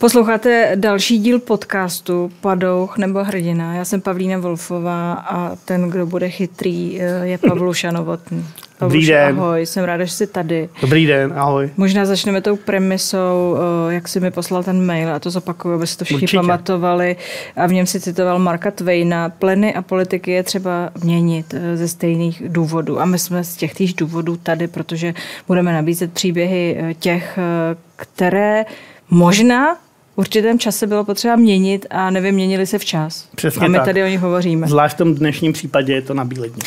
Posloucháte další díl podcastu Padouch nebo hrdina. Já jsem Pavlína Wolfová a ten, kdo bude chytrý, eh, je Pavluša Novotný. Dobrý den. ahoj, jsem ráda, že jsi tady. Dobrý den, ahoj. Možná začneme tou premisou, eh, jak jsi mi poslal ten mail a to zopakuju, aby si to všichni Určitě. pamatovali. A v něm si citoval Marka Twaina. Pleny a politiky je třeba měnit eh, ze stejných důvodů. A my jsme z těch týž důvodů tady, protože budeme nabízet příběhy těch, které možná určitém čase bylo potřeba měnit a nevyměnili se včas. Přesně a my tak. tady o nich hovoříme. Zvlášť v tom dnešním případě je to na bílední.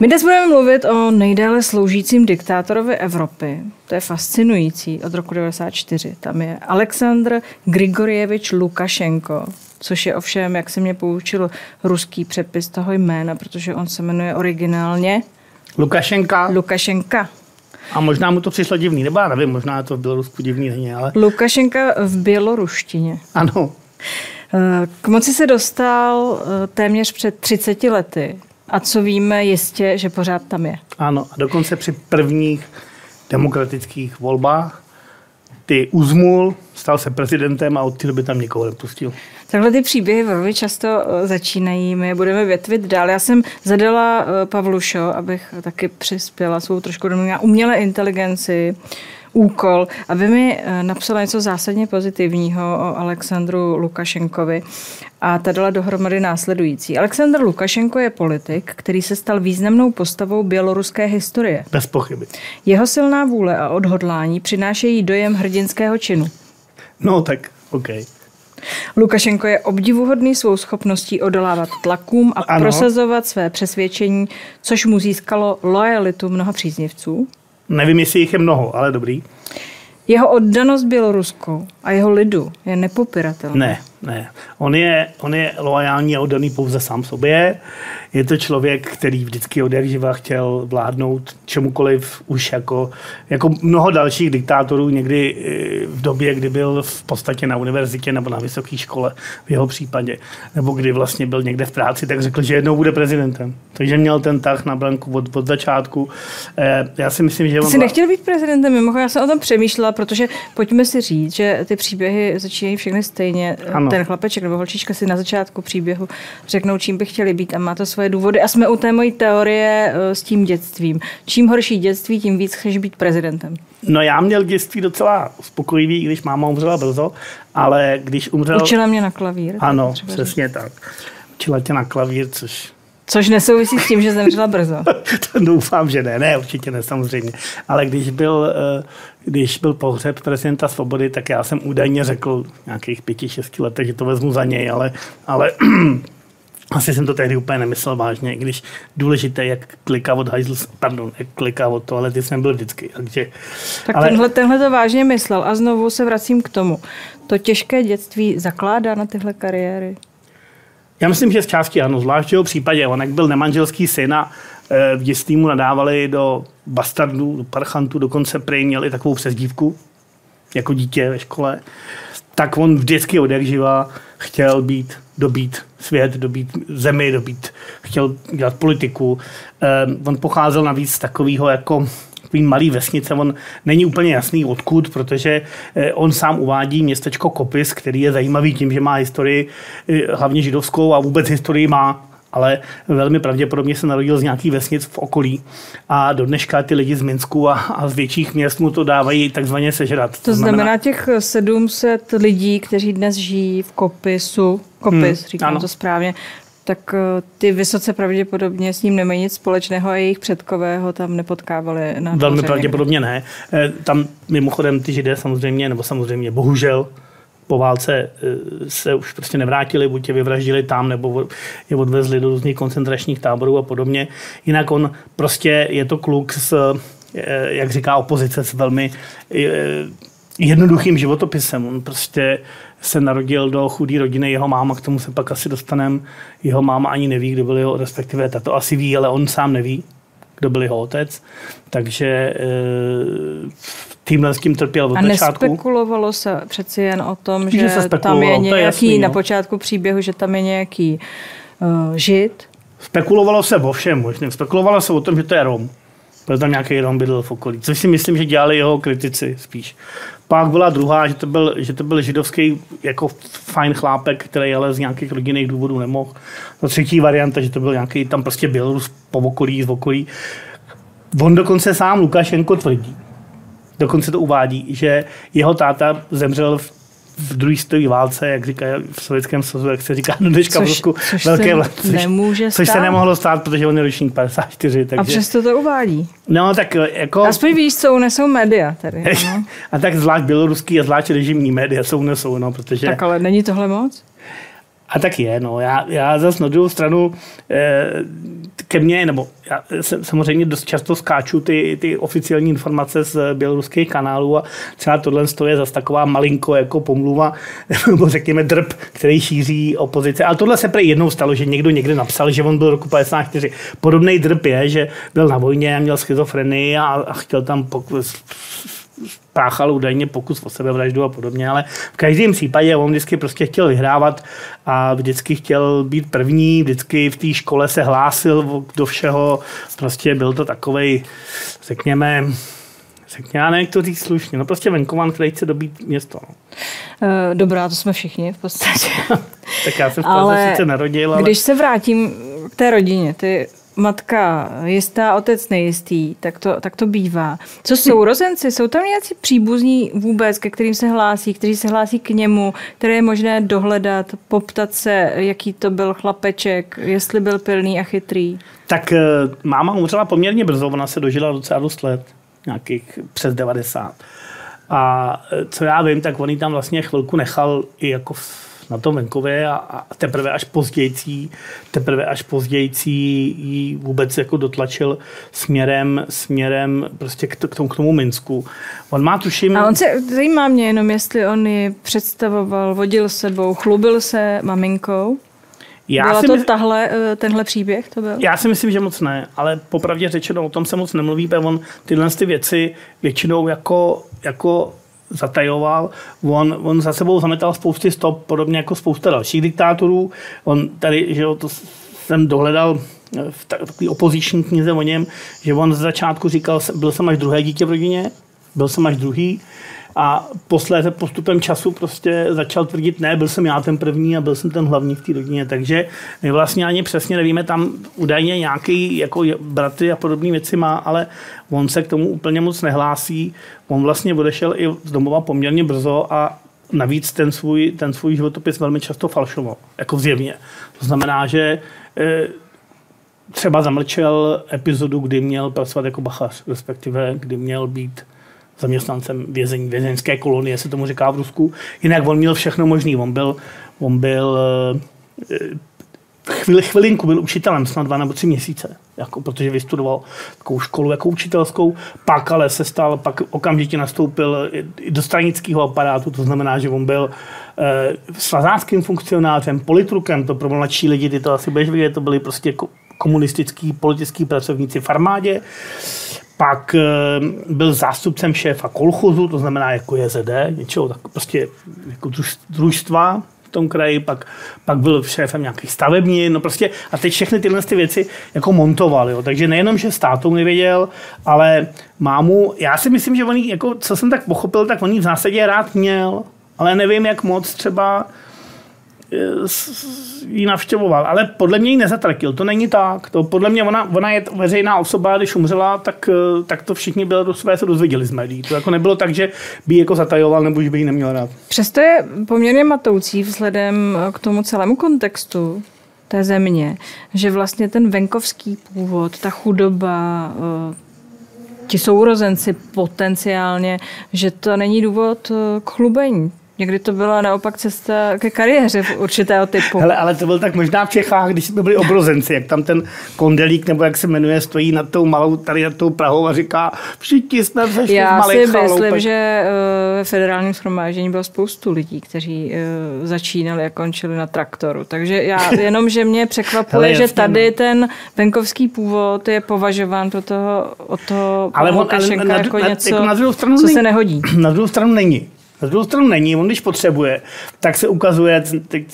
My dnes budeme mluvit o nejdéle sloužícím diktátorovi Evropy. To je fascinující od roku 1994. Tam je Aleksandr Grigorjevič Lukašenko, což je ovšem, jak se mě poučil ruský přepis toho jména, protože on se jmenuje originálně Lukašenka, Lukašenka. A možná mu to přišlo divný, nebo já nevím, možná to v Bělorusku divný není, ale Lukašenka v běloruštině. ano. Eh, K moci se dostal eh, téměř před 30 lety. A co víme jistě, že pořád tam je. Ano, a dokonce při prvních demokratických volbách ty uzmul, stal se prezidentem a od té doby tam nikoho nepustil. Takhle ty příběhy velmi často eh, začínají, my je budeme větvit dál. Já jsem zadala eh, Pavlušo, abych taky přispěla svou trošku do mě umělé inteligenci, úkol, aby mi eh, napsala něco zásadně pozitivního o Alexandru Lukašenkovi a ta dala dohromady následující. Aleksandr Lukašenko je politik, který se stal významnou postavou běloruské historie. Bez pochyby. Jeho silná vůle a odhodlání přinášejí dojem hrdinského činu. No tak, OK. Lukašenko je obdivuhodný svou schopností odolávat tlakům a Ano. prosazovat své přesvědčení, což mu získalo lojalitu mnoha příznivců. Nevím, jestli jich je mnoho, ale dobrý. Jeho oddanost Bělorusku a jeho lidu je nepopiratelná. Ne, ne. On je, on je loajální a oddaný pouze sám sobě. Je to člověk, který vždycky od jak živa chtěl vládnout čemukoliv už jako, jako mnoho dalších diktátorů někdy eh, v době, kdy byl v podstatě na univerzitě nebo na vysoké škole v jeho případě, nebo kdy vlastně byl někde v práci, tak řekl, že jednou bude prezidentem. Takže měl ten tah na branku od, od začátku. Eh, Já si myslím, že Ty on... jsi nechtěl být prezidentem, mimochodem já jsem o tom přemýšlela, protože pojďme si říct, že ty příběhy začínají všechny stejně. Ano. Ten chlapeček nebo holčička si na začátku příběhu řeknou, čím by chtěli být a má to svoje důvody. A jsme u té mojí teorie eh, s tím dětstvím. Čím horší dětství, tím víc chceš být prezidentem. No já měl dětství docela uspokojivý, i když máma umřela brzo, ale když umřel... Učila mě na klavír. Ano, třeba říct. přesně tak. Učila tě na klavír, což Což nesouvisí s tím, že zemřela brzo. to doufám, že ne. Ne, určitě ne, samozřejmě. Ale když byl, eh, když byl pohřeb prezidenta Svobody, tak já jsem údajně řekl nějakých pěti, šesti letech, že to vezmu za něj, ale, ale asi jsem to tehdy úplně nemyslel vážně, i když důležité, jak kliká od hajzl, pardon, jak kliká od toalety jsem byl vždycky. Takže, Tak ale, tenhle, tenhle to vážně myslel. A znovu se vracím k tomu. To těžké dětství zakládá na tyhle kariéry. Já myslím, že z části ano, zvlášť v jeho případě. On jak byl nemanželský syn a v dětství mu nadávali do bastardů, do parchantů, dokonce prej měl i takovou přezdívku, jako dítě ve škole, tak on vždycky od jak chtěl být, dobít svět, dobít zemi, dobít, chtěl dělat politiku. Eh, on pocházel navíc z takového jako takový malý vesnice, on není úplně jasný odkud, protože eh, on sám uvádí městečko Kopis, který je zajímavý tím, že má historii eh, hlavně židovskou a vůbec historii má ale velmi pravděpodobně se narodil z nějaký vesnic v okolí a do dneška ty lidi z Minsku a, a z větších měst mu to dávají takzvaně sežrat. To znamená těch 700 lidí, kteří dnes žijí v Kopisu, Kopis, Hmm, říkám ano. to správně, tak eh, ty vysoce pravděpodobně s ním nemají nic společného a jejich předkové ho tam nepotkávali na Velmi pravděpodobně ne. Eh, Tam mimochodem ty židé samozřejmě, nebo samozřejmě bohužel, po válce eh, se už prostě nevrátili, buď je vyvraždili tam, nebo je odvezli do různých koncentračních táborů a podobně. Jinak on prostě je to kluk s, eh, jak říká opozice, s velmi eh, jednoduchým životopisem. On prostě se narodil do chudé rodiny, jeho máma, k tomu se pak asi dostaneme, jeho máma ani neví, kdo byl jeho, respektive tato asi ví, ale on sám neví, kdo byl jeho otec. Takže e, tímhle s tím trpěl od A začátku. nespekulovalo se přeci jen o tom, že, Že se tam je to je nějaký, jasný, na no. počátku příběhu, že tam je nějaký uh, žid, Spekulovalo se o všem možným. Spekulovalo se o tom, že to je Rom. Byl tam nějaký Rom bydl v okolí, což si myslím, že dělali jeho kritici spíš. Pak byla druhá, že to byl, že to byl židovský jako fajn chlápek, který ale z nějakých rodinných důvodů nemohl. No třetí varianta, že to byl nějaký tam prostě Bělorus po okolí, z okolí. On dokonce sám Lukašenko tvrdí, dokonce to uvádí, že jeho táta zemřel v v druhé světové válce, jak říká v Sovětském svazu, jak se říká do dneška Což- v Rusku, což velké se vla- nemůže což se stát. nemohlo stát, protože on je ročník 54. Takže, A přesto to uvádí. No tak jako... Aspoň víš, co unesou média tady. Ano. A tak zvlášť běloruský a zvlášť režimní média jsou unesou, no, protože... Tak ale není tohle moc? A tak je, no. Já, já zase na druhou stranu eh, ke mně, nebo já samozřejmě dost často skáču ty, ty oficiální informace z běloruských kanálů a třeba tohle je zase taková malinko jako pomluva, nebo řekněme drb, který šíří opozice. Ale tohle se prý jednou stalo, že někdo někde napsal, že on byl roku 54. Podobný drb je, že byl na vojně a měl schizofrenii a, a chtěl tam pokus, páchal údajně pokus o sebevraždu a podobně, ale v každém případě on vždycky prostě chtěl vyhrávat a vždycky chtěl být první, vždycky v té škole se hlásil do všeho, prostě byl to takovej, řekněme, řekněme, já nevím, jak to říct slušně, no prostě venkovan, který chce dobít město. No. Eh, Dobrá, to jsme všichni v podstatě. Tak já jsem v Praze Ale sice narodil, ale Když se vrátím k té rodině, ty matka jistá, otec nejistý, tak to, tak to bývá. Co sourozenci? Jsou tam nějací příbuzní vůbec, ke kterým se hlásí, kteří se hlásí k němu, které je možné dohledat, poptat se, jaký to byl chlapeček, jestli byl pilný a chytrý? Tak eh, máma umřela poměrně brzo, ona se dožila docela dost let, nějakých přes 90. A eh, co já vím, tak on tam vlastně chvilku nechal i jako v- na tom venkově a, a teprve až pozdějcí, teprve až pozdějcí ji vůbec jako dotlačil směrem, směrem prostě k, k, tomu, k tomu Minsku. On má tuším... A on se, zajímá mě jenom, jestli on ji představoval, vodil sebou, chlubil se maminkou. já Byla si to mys- tahle, eh, tenhle příběh? To byl? Já si myslím, že moc ne, ale popravdě řečeno o tom se moc nemluví, protože on tyhle ty věci většinou jako, jako zatajoval. On, on za sebou zametal spousty stop, podobně jako spousta dalších diktátorů. On tady, že jo, to jsem dohledal eh, v ta- takové opoziční knize o něm, že on z začátku říkal, byl jsem až druhé dítě v rodině, byl jsem až druhý, a posléze postupem času prostě začal tvrdit, ne, byl jsem já ten první a byl jsem ten hlavní v té rodině, takže my vlastně ani přesně nevíme, tam údajně nějaký jako bratry a podobné věci má, ale on se k tomu úplně moc nehlásí. On vlastně odešel i z domova poměrně brzo a navíc ten svůj, ten svůj životopis velmi často falšoval, jako zjevně. To znamená, že eh, třeba zamlčel epizodu, kdy měl pracovat jako bachař, respektive kdy měl být zaměstnancem vězení, vězeňské kolonie, se tomu říká v Rusku. Jinak on měl všechno možný. On byl, on byl eh, chvíli, chvilinku byl učitelem, snad dva nebo tři měsíce, jako, protože vystudoval takovou školu jako učitelskou, pak ale se stal, pak okamžitě nastoupil do stranického aparátu, to znamená, že on byl eh, svazáckým funkcionářem, politrukem, to pro mladší lidi, ty to asi budeš vidět, to byli prostě ko- komunistický politický pracovníci v armádě, pak eh, byl zástupcem šéfa kolchozu, to znamená jako JZD, něčeho tak prostě jako druž- družstva v tom kraji, pak, pak byl šéfem nějakých stavební, no prostě a teď všechny tyhle ty věci jako montoval, jo. takže nejenom, že státou nevěděl, ale mámu, já si myslím, že on jako, co jsem tak pochopil, tak on v zásadě rád měl, ale nevím, jak moc třeba ji navštěvoval, ale podle mě ji nezatratil, to není tak. To podle mě ona, ona je veřejná osoba, když umřela, tak, eh, tak to všichni bylo, své se dozvěděli z médií. To jako nebylo tak, že by ji jako zatajoval nebo že by ji neměl rád. Přesto je poměrně matoucí vzhledem k tomu celému kontextu té země, že vlastně ten venkovský původ, ta chudoba, eh, ti sourozenci potenciálně, že to není důvod eh, k chlubení. Někdy to byla naopak cesta ke kariéře v určitého typu. Hele, ale to byl tak možná v Čechách, když jsme byli obrozenci, jak tam ten kondelík, nebo jak se jmenuje, stojí nad tou malou, tady nad tou Prahou a říká, všichni jsme Já malých si chaloupek. myslím, že eh, ve federálním shromáždění bylo spoustu lidí, kteří eh, začínali a končili na traktoru. Takže já jenom, že mě překvapuje, Hele, že tady no. ten venkovský původ je považován pro toho, od toho Ale on- ale na- jako na- něco, jako na druhou stranu co není- se nehodí. Na druhou stranu není. Na druhou stranu není, on když potřebuje, tak se ukazuje, teď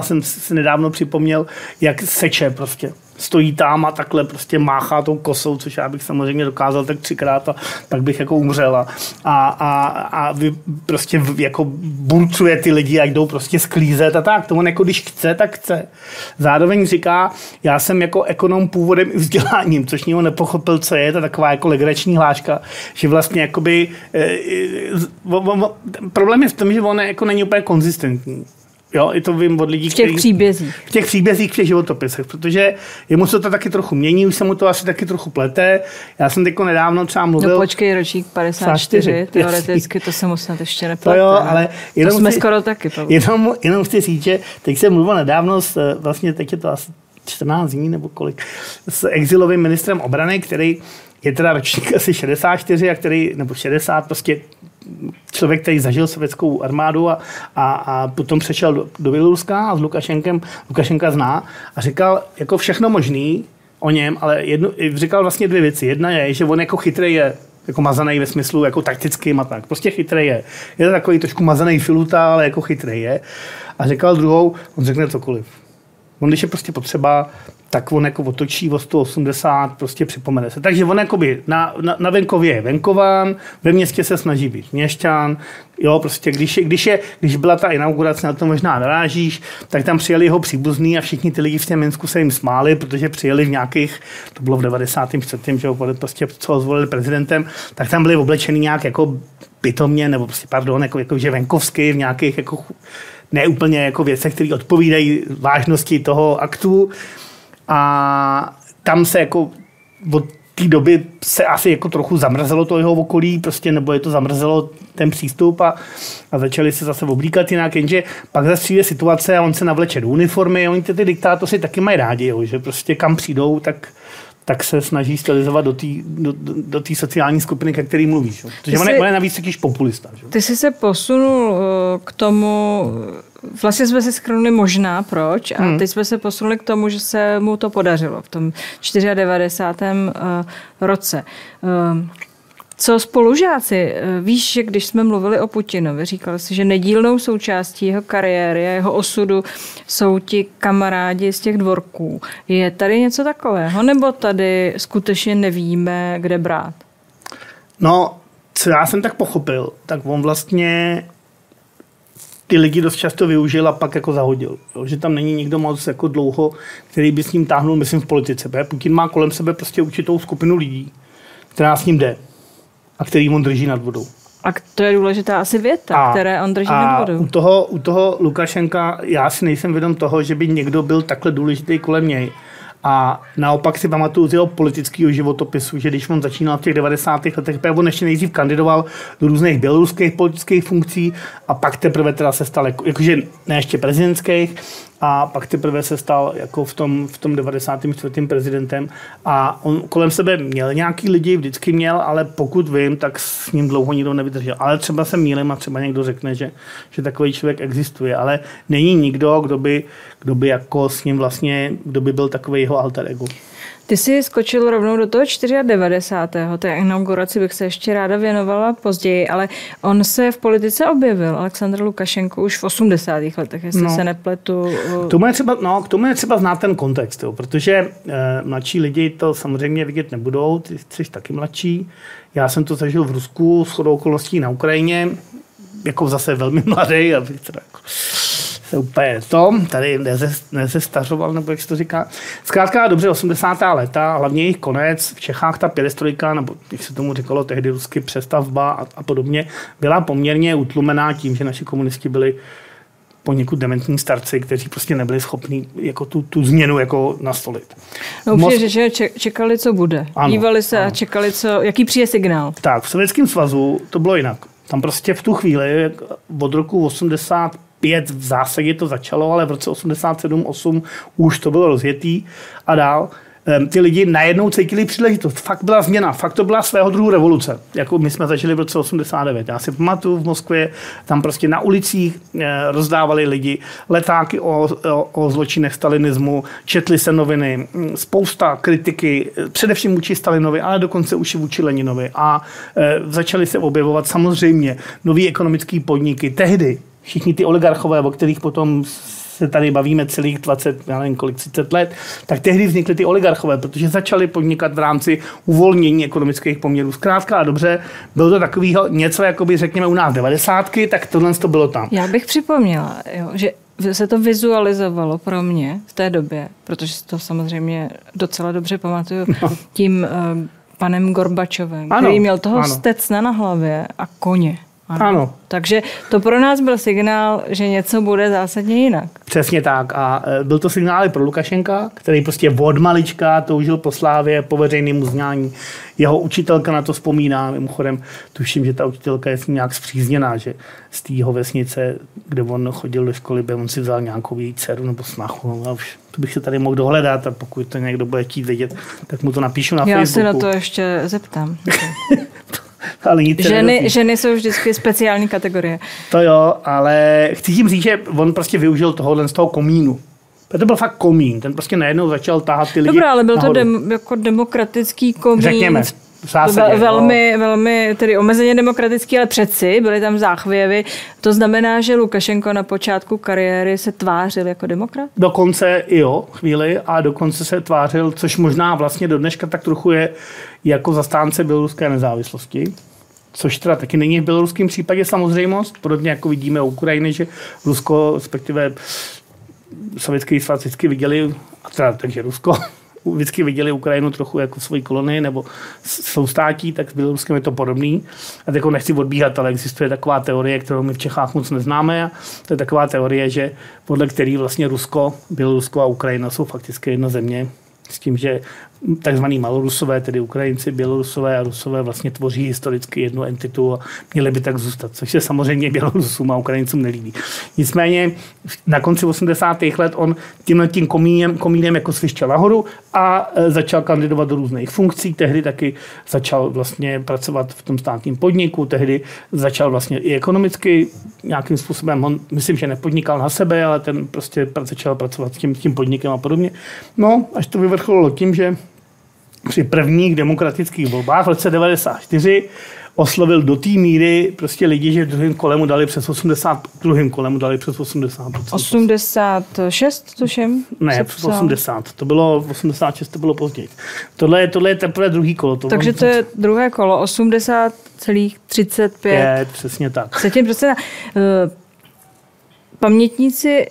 jsem si nedávno připomněl, jak seče prostě. Stojí tam a takhle prostě máchá tou kosou, což já bych samozřejmě dokázal tak třikrát a pak bych jako umřela. A, a, a vy prostě jako burcuje ty lidi a jdou prostě sklízet a tak. To on jako když chce, tak chce. Zároveň říká, já jsem jako ekonom původem i vzděláním, což něho nepochopil, co je, to taková jako legrační hláška, že vlastně jakoby, e, e, problém je v tom, že on jako není úplně konzistentní. Jo, i to vím od lidí, V těch který, příbězích. V těch příbězích, v těch životopisech, protože jemu se to taky trochu mění, už se mu to asi taky trochu plete. Já jsem teďko nedávno třeba mluvil... No počkej, ročník 54, teoreticky to se mu snad ještě neplete. To jo, ale jenom to jsme chci, skoro taky, Jenom, jenom chci říct, že teď jsem mluvil nedávno, s, vlastně teď je to asi 14 dní nebo kolik, s exilovým ministrem obrany, který je teda ročník asi 64 a který, nebo 60, prostě člověk, který zažil sovětskou armádu a, a, a potom přešel do, do Běloruska a s Lukašenkem, Lukašenka zná a říkal jako všechno možný o něm, ale jednu, říkal vlastně dvě věci. Jedna je, že on jako chytrý je jako mazaný ve smyslu jako taktický a tak. Prostě chytrý je. Je to takový trošku mazaný filuta, ale jako chytrý je. A říkal druhou, on řekne cokoliv. On když je prostě potřeba, tak on jako otočí o 180, prostě připomene se. Takže on jakoby na, na, na venkově je venkován, ve městě se snaží být měšťan, jo, prostě když, je, když, je, když byla ta inaugurace, na to možná narážíš, tak tam přijeli jeho příbuzný a všichni ty lidi v tom Minsku se jim smáli, protože přijeli v nějakých, to bylo v 94. že jo, prostě co ho zvolili prezidentem, tak tam byli oblečený nějak jako pitomně, nebo prostě, pardon, jako, jako že venkovsky v nějakých jako neúplně jako věcech, které odpovídají vážnosti toho aktu. A tam se jako od té doby se asi jako trochu zamrzelo to jeho okolí, prostě, nebo je to zamrzelo ten přístup a, a začali se zase oblíkat jinak, jenže pak zase přijde situace a on se navleče do uniformy oni ty, ty diktátoři taky mají rádi, jo, že prostě kam přijdou, tak tak se snaží stylizovat do té do, do, sociální skupiny, ke který mluvíš. Jo. Protože on, je, on je navíc takyž populista. Že? Ty jsi se posunul eh, k tomu, vlastně jsme si schrnuli možná proč a hmm. teď jsme se posunuli k tomu, že se mu to podařilo v tom 94. Eh, roce. Co spolužáci? Eh, víš, že když jsme mluvili o Putinovi, říkal si, že nedílnou součástí jeho kariéry a jeho osudu jsou ti kamarádi z těch dvorků. Je tady něco takového? Nebo tady skutečně nevíme, kde brát? No, co já jsem tak pochopil, tak on vlastně ty lidi dost často využil a pak jako zahodil. Jo? Že tam není nikdo moc jako dlouho, který by s ním táhnul, myslím, v politice. Protože Putin má kolem sebe prostě určitou skupinu lidí, která s ním jde a který on drží nad vodou. A to je důležitá asi věta, a, které on drží a nad vodou. U toho, u toho Lukašenka já si nejsem vědom toho, že by někdo byl takhle důležitý kolem něj. A naopak si pamatuju z jeho politického životopisu, že když on začínal v těch 90. letech, on ještě nejdřív kandidoval do různých běloruských politických funkcí a pak teprve teda se stal, jako, jakože ne ještě prezidentských, a pak teprve se stal jako v tom, v tom 94. prezidentem a on kolem sebe měl nějaký lidi, vždycky měl, ale pokud vím, tak s ním dlouho nikdo nevydržel. Ale třeba se mýlím a třeba někdo řekne, že, že takový člověk existuje, ale není nikdo, kdo by, kdo by jako s ním vlastně, kdo by byl takový jeho alter ego. Ty jsi skočil rovnou do toho 94. Té inauguraci bych se ještě ráda věnovala později, ale on se v politice objevil, Aleksandr Lukašenko, už v 80. letech, jestli no. se nepletu. K tomu je třeba, no, k tomu je třeba znát ten kontext, jo, protože e, mladší lidi to samozřejmě vidět nebudou, ty jsi taky mladší. Já jsem to zažil v Rusku, s chodou okolností na Ukrajině, jako zase velmi mladý, abych teda jako se úplně to, tady nezestařoval, nebo jak se to říká. Zkrátka dobře, 80. leta, hlavně jejich konec, v Čechách ta pěrestrojka, nebo jak se tomu říkalo tehdy rusky přestavba a, a podobně, byla poměrně utlumená tím, že naši komunisti byli poněkud dementní starci, kteří prostě nebyli schopni jako tu, tu změnu jako nastolit. No upřímně, že čekali, co bude. Ano, Dívali se ano. a čekali, co, jaký přijde signál. Tak, v Sovětském svazu to bylo jinak. Tam prostě v tu chvíli od roku 80 5 v zásadě to začalo, ale v roce 87-8 už to bylo rozjetý a dál ty lidi najednou cítili příležitost. Fakt byla změna, fakt to byla svého druhu revoluce, jako my jsme zažili v roce 89. Já si pamatuju v Moskvě, tam prostě na ulicích eh, rozdávali lidi letáky o, o, o zločinech stalinismu, četli se noviny, hm, spousta kritiky, eh, především vůči Stalinovi, ale dokonce už i vůči Leninovi. A e, začaly se objevovat samozřejmě nové ekonomické podniky. Tehdy všichni ty oligarchové, o kterých potom se tady bavíme celých 20, já nevím kolik, 30 let, tak tehdy vznikly ty oligarchové, protože začali podnikat v rámci uvolnění ekonomických poměrů. Zkrátka a dobře, bylo to takového něco, jako by řekněme u nás 90, tak tohle to bylo tam. Já bych připomněla, jo, že se to vizualizovalo pro mě v té době, protože si to samozřejmě docela dobře pamatuju, no. tím uh, panem Gorbačovem, ano, který měl toho ano. stecna na hlavě a koně. Ano. ano. Takže to pro nás byl signál, že něco bude zásadně jinak. Přesně tak. A e, byl to signál i pro Lukašenka, který prostě od malička toužil po slávě, po veřejnému znání. Jeho učitelka na to vzpomíná. Mimochodem, tuším, že ta učitelka je s ním nějak zpřízněná, že z té jeho vesnice, kde on chodil do školy, by on si vzal nějakou její dceru nebo snachu. A už to bych se tady mohl dohledat a pokud to někdo bude chtít vědět, tak mu to napíšu na Já Facebooku. Já se na to ještě zeptám. ale nic ženy, ženy jsou vždycky speciální kategorie. To jo, ale chci tím říct, že on prostě využil tohohle z toho komínu. To byl fakt komín, ten prostě najednou začal tahat ty lidi Dobrá, ale byl nahoru. to dem, jako demokratický komín. Řekněme. V zásadě, velmi, no. velmi tedy omezeně demokratický, ale přeci byly tam záchvěvy. To znamená, že Lukašenko na počátku kariéry se tvářil jako demokrat? Dokonce jo, chvíli, a dokonce se tvářil, což možná vlastně do dneška tak trochu je jako zastánce běloruské nezávislosti což teda taky není v běloruském případě samozřejmost, podobně jako vidíme u Ukrajiny, že Rusko, respektive sovětský svaz vždycky viděli, a teda takže Rusko, vždycky viděli Ukrajinu trochu jako svoji kolonii nebo soustátí, tak s Běloruskem je to podobný. A jako nechci odbíhat, ale existuje taková teorie, kterou my v Čechách moc neznáme. A to je taková teorie, že podle který vlastně Rusko, Bělorusko a Ukrajina jsou fakticky jedna země, s tím, že takzvaný malorusové, tedy Ukrajinci, Bělorusové a Rusové vlastně tvoří historicky jednu entitu a měli by tak zůstat, což se samozřejmě Bělorusům a Ukrajincům nelíbí. Nicméně na konci 80. let on tímhle tím komínem, komínem jako svištěl nahoru a e, začal kandidovat do různých funkcí. Tehdy taky začal vlastně pracovat v tom státním podniku, tehdy začal vlastně i ekonomicky nějakým způsobem, on myslím, že nepodnikal na sebe, ale ten prostě začal pracovat s tím, tím podnikem a podobně. No, až to vyvrcholilo tím, že při prvních demokratických volbách v roce 94 oslovil do té míry prostě lidi, že v druhém kole mu dali přes 80, druhým kole mu dali přes 80. 86, tuším? Ne, přes 80. To bylo, 86 to bylo později. Tohle je, tohle je teprve druhý kolo. To Takže to je druhé kolo, 80,35. přesně tak. Zatím prostě, uh, pamětníci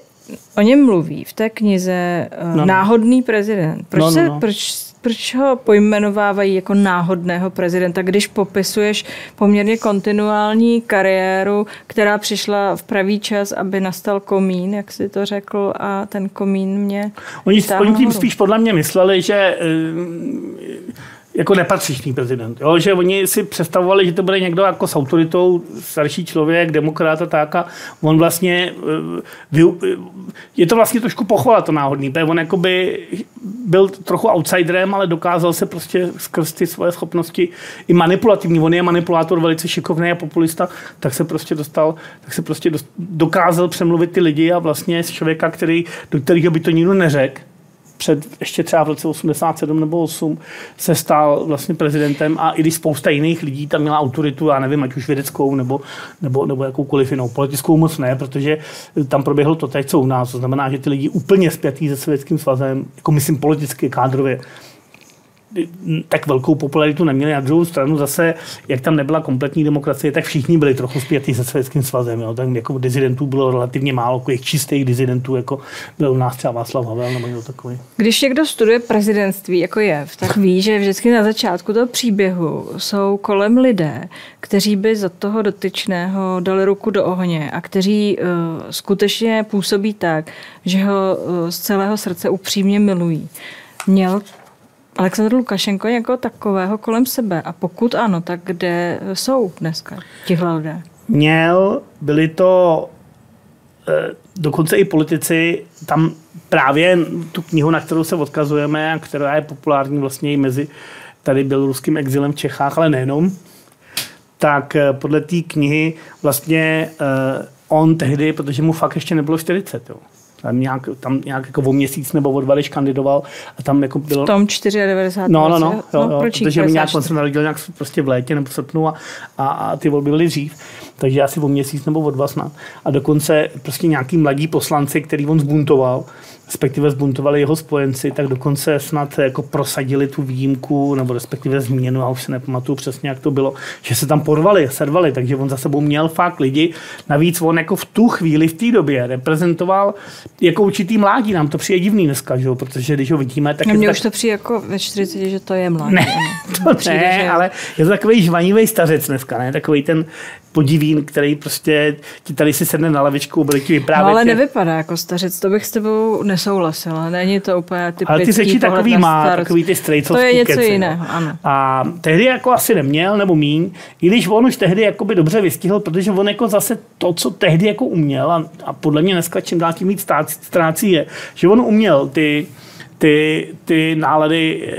o něm mluví v té knize uh, no, no. Náhodný prezident. Proč, no, no, no. Se, proč proč ho pojmenovávají jako náhodného prezidenta, když popisuješ poměrně kontinuální kariéru, která přišla v pravý čas, aby nastal komín, jak si to řekl, a ten komín mě... Oni, oni tím spíš podle mě mysleli, že eh, jako nepatřičný prezident. Jo? Že oni si představovali, že to bude někdo jako s autoritou, starší člověk, demokrat a tak a on vlastně, eh, je to vlastně trošku pochvala to náhodný, protože on jakoby byl trochu outsiderem, ale dokázal se prostě skrz ty svoje schopnosti i manipulativní, on je manipulátor velice šikovný a populista, tak se prostě dostal, tak se prostě dokázal přemluvit ty lidi a vlastně z člověka, který, do kterého by to nikdo neřekl, před ještě třeba v roce 87 nebo 8 se stal vlastně prezidentem a i když spousta jiných lidí tam měla autoritu, já nevím, ať už vědeckou nebo, nebo, nebo jakoukoliv jinou, politickou moc ne, protože tam proběhlo to teď, co u nás. To znamená, že ty lidi úplně spjatý se Sovětským svazem, jako myslím politicky, kádrově, tak velkou popularitu neměli. Na druhou stranu zase, jak tam nebyla kompletní demokracie, tak všichni byli trochu zpětí se Sovětským svazem. Jo. Tak jako dizidentů bylo relativně málo, jako čistých dizidentů, jako byl u nás třeba Václav Havel nebo někdo takový. Když někdo studuje prezidentství jako je, tak ví, že vždycky na začátku toho příběhu jsou kolem lidé, kteří by za toho dotyčného dali ruku do ohně a kteří uh, skutečně působí tak, že ho uh, z celého srdce upřímně milují. Měl Aleksandr Lukašenko jako takového kolem sebe? A pokud ano, tak kde jsou dneska tihle lidé? Měl, byli to eh, dokonce i politici, tam právě tu knihu, na kterou se odkazujeme a která je populární vlastně i mezi tady běloruským exilem v Čechách, ale nejenom, tak eh, podle té knihy vlastně eh, on tehdy, protože mu fakt ještě nebylo 40, jo, Tam nějak, tam nějak jako o měsíc nebo o dva, když kandidoval a tam jako bylo... V tom 94. No, no, no, jo, no jo, proč protože mi nějak on se narodil nějak prostě v létě nebo v srpnu a, a, a ty volby byly dřív. Takže asi o měsíc nebo o dva snad. A dokonce prostě nějaký mladí poslanci, který on zbuntoval, respektive zbuntovali jeho spojenci, tak dokonce snad jako prosadili tu výjimku, nebo respektive změnu, já už se nepamatuju přesně, jak to bylo, že se tam porvali, servali, takže on za sebou měl fakt lidi. Navíc on jako v tu chvíli, v té době reprezentoval jako určitý mládí. Nám to přijde divný dneska, že? protože když ho vidíme, tak... No, mně tak... už to přijde jako ve 40, že to je mladý. Ne, to přijde, ne, že... ale je to takový žvanivý stařec dneska, ne? Takový ten podivín, který prostě ti tady si sedne na lavičku, bude ti vyprávět. No ale nevypadá jako stařec, to bych s tebou nesouhlasila. Není to úplně typický Ale ty řeči takový má, takový ty strejcovský To je něco keci, jiného, ano. A tehdy jako asi neměl, nebo míň, i když on už tehdy jakoby dobře vystihl, protože on jako zase to, co tehdy jako uměl, a, a podle mě dneska čím dál tím víc ztrácí je, že on uměl ty, ty, ty nálady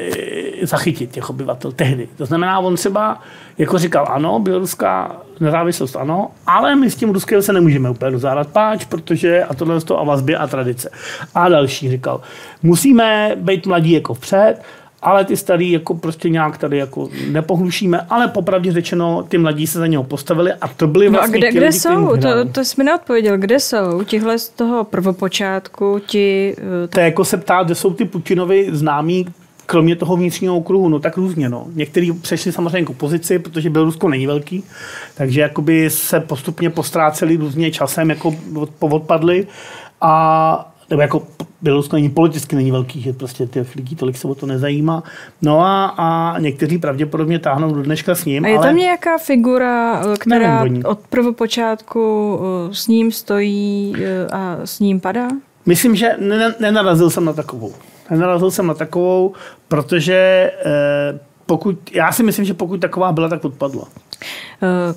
e, zachytit těch obyvatel tehdy. To znamená, on třeba jako říkal, ano, běloruská nezávislost, ano, ale my s tím ruským se nemůžeme úplně dozádat páč, protože a tohle to a vazby a tradice. A další říkal, musíme být mladí jako vpřed, ale ty starý jako prostě nějak tady jako nepohlušíme, ale popravdě řečeno, ty mladí se za něho postavili a to byly vlastně No a kde, ti kde lidi, jsou? To, to jsi mi neodpověděl. Kde jsou tihle z toho prvopočátku, ti... eh, To je jako se ptá, kde jsou ty Putinovi známí, kromě toho vnitřního okruhu, no tak různě. No. Někteří přešli samozřejmě k opozici, protože Bělorusko není velký, takže jakoby se postupně postráceli různě časem, jako odpadli a nebo jako Bělorusko není politicky není velký, že prostě těch lidí tolik se o to nezajímá. No a, a někteří pravděpodobně táhnou do dneška s ním. A je ale... tam nějaká figura, eh, která Nevím od prvopočátku eh, s ním stojí eh, a s ním padá? Myslím, že ne- nenarazil jsem na takovou. Nenarazil jsem na takovou, protože eh, pokud, já si myslím, že pokud taková byla, tak odpadla. Eh,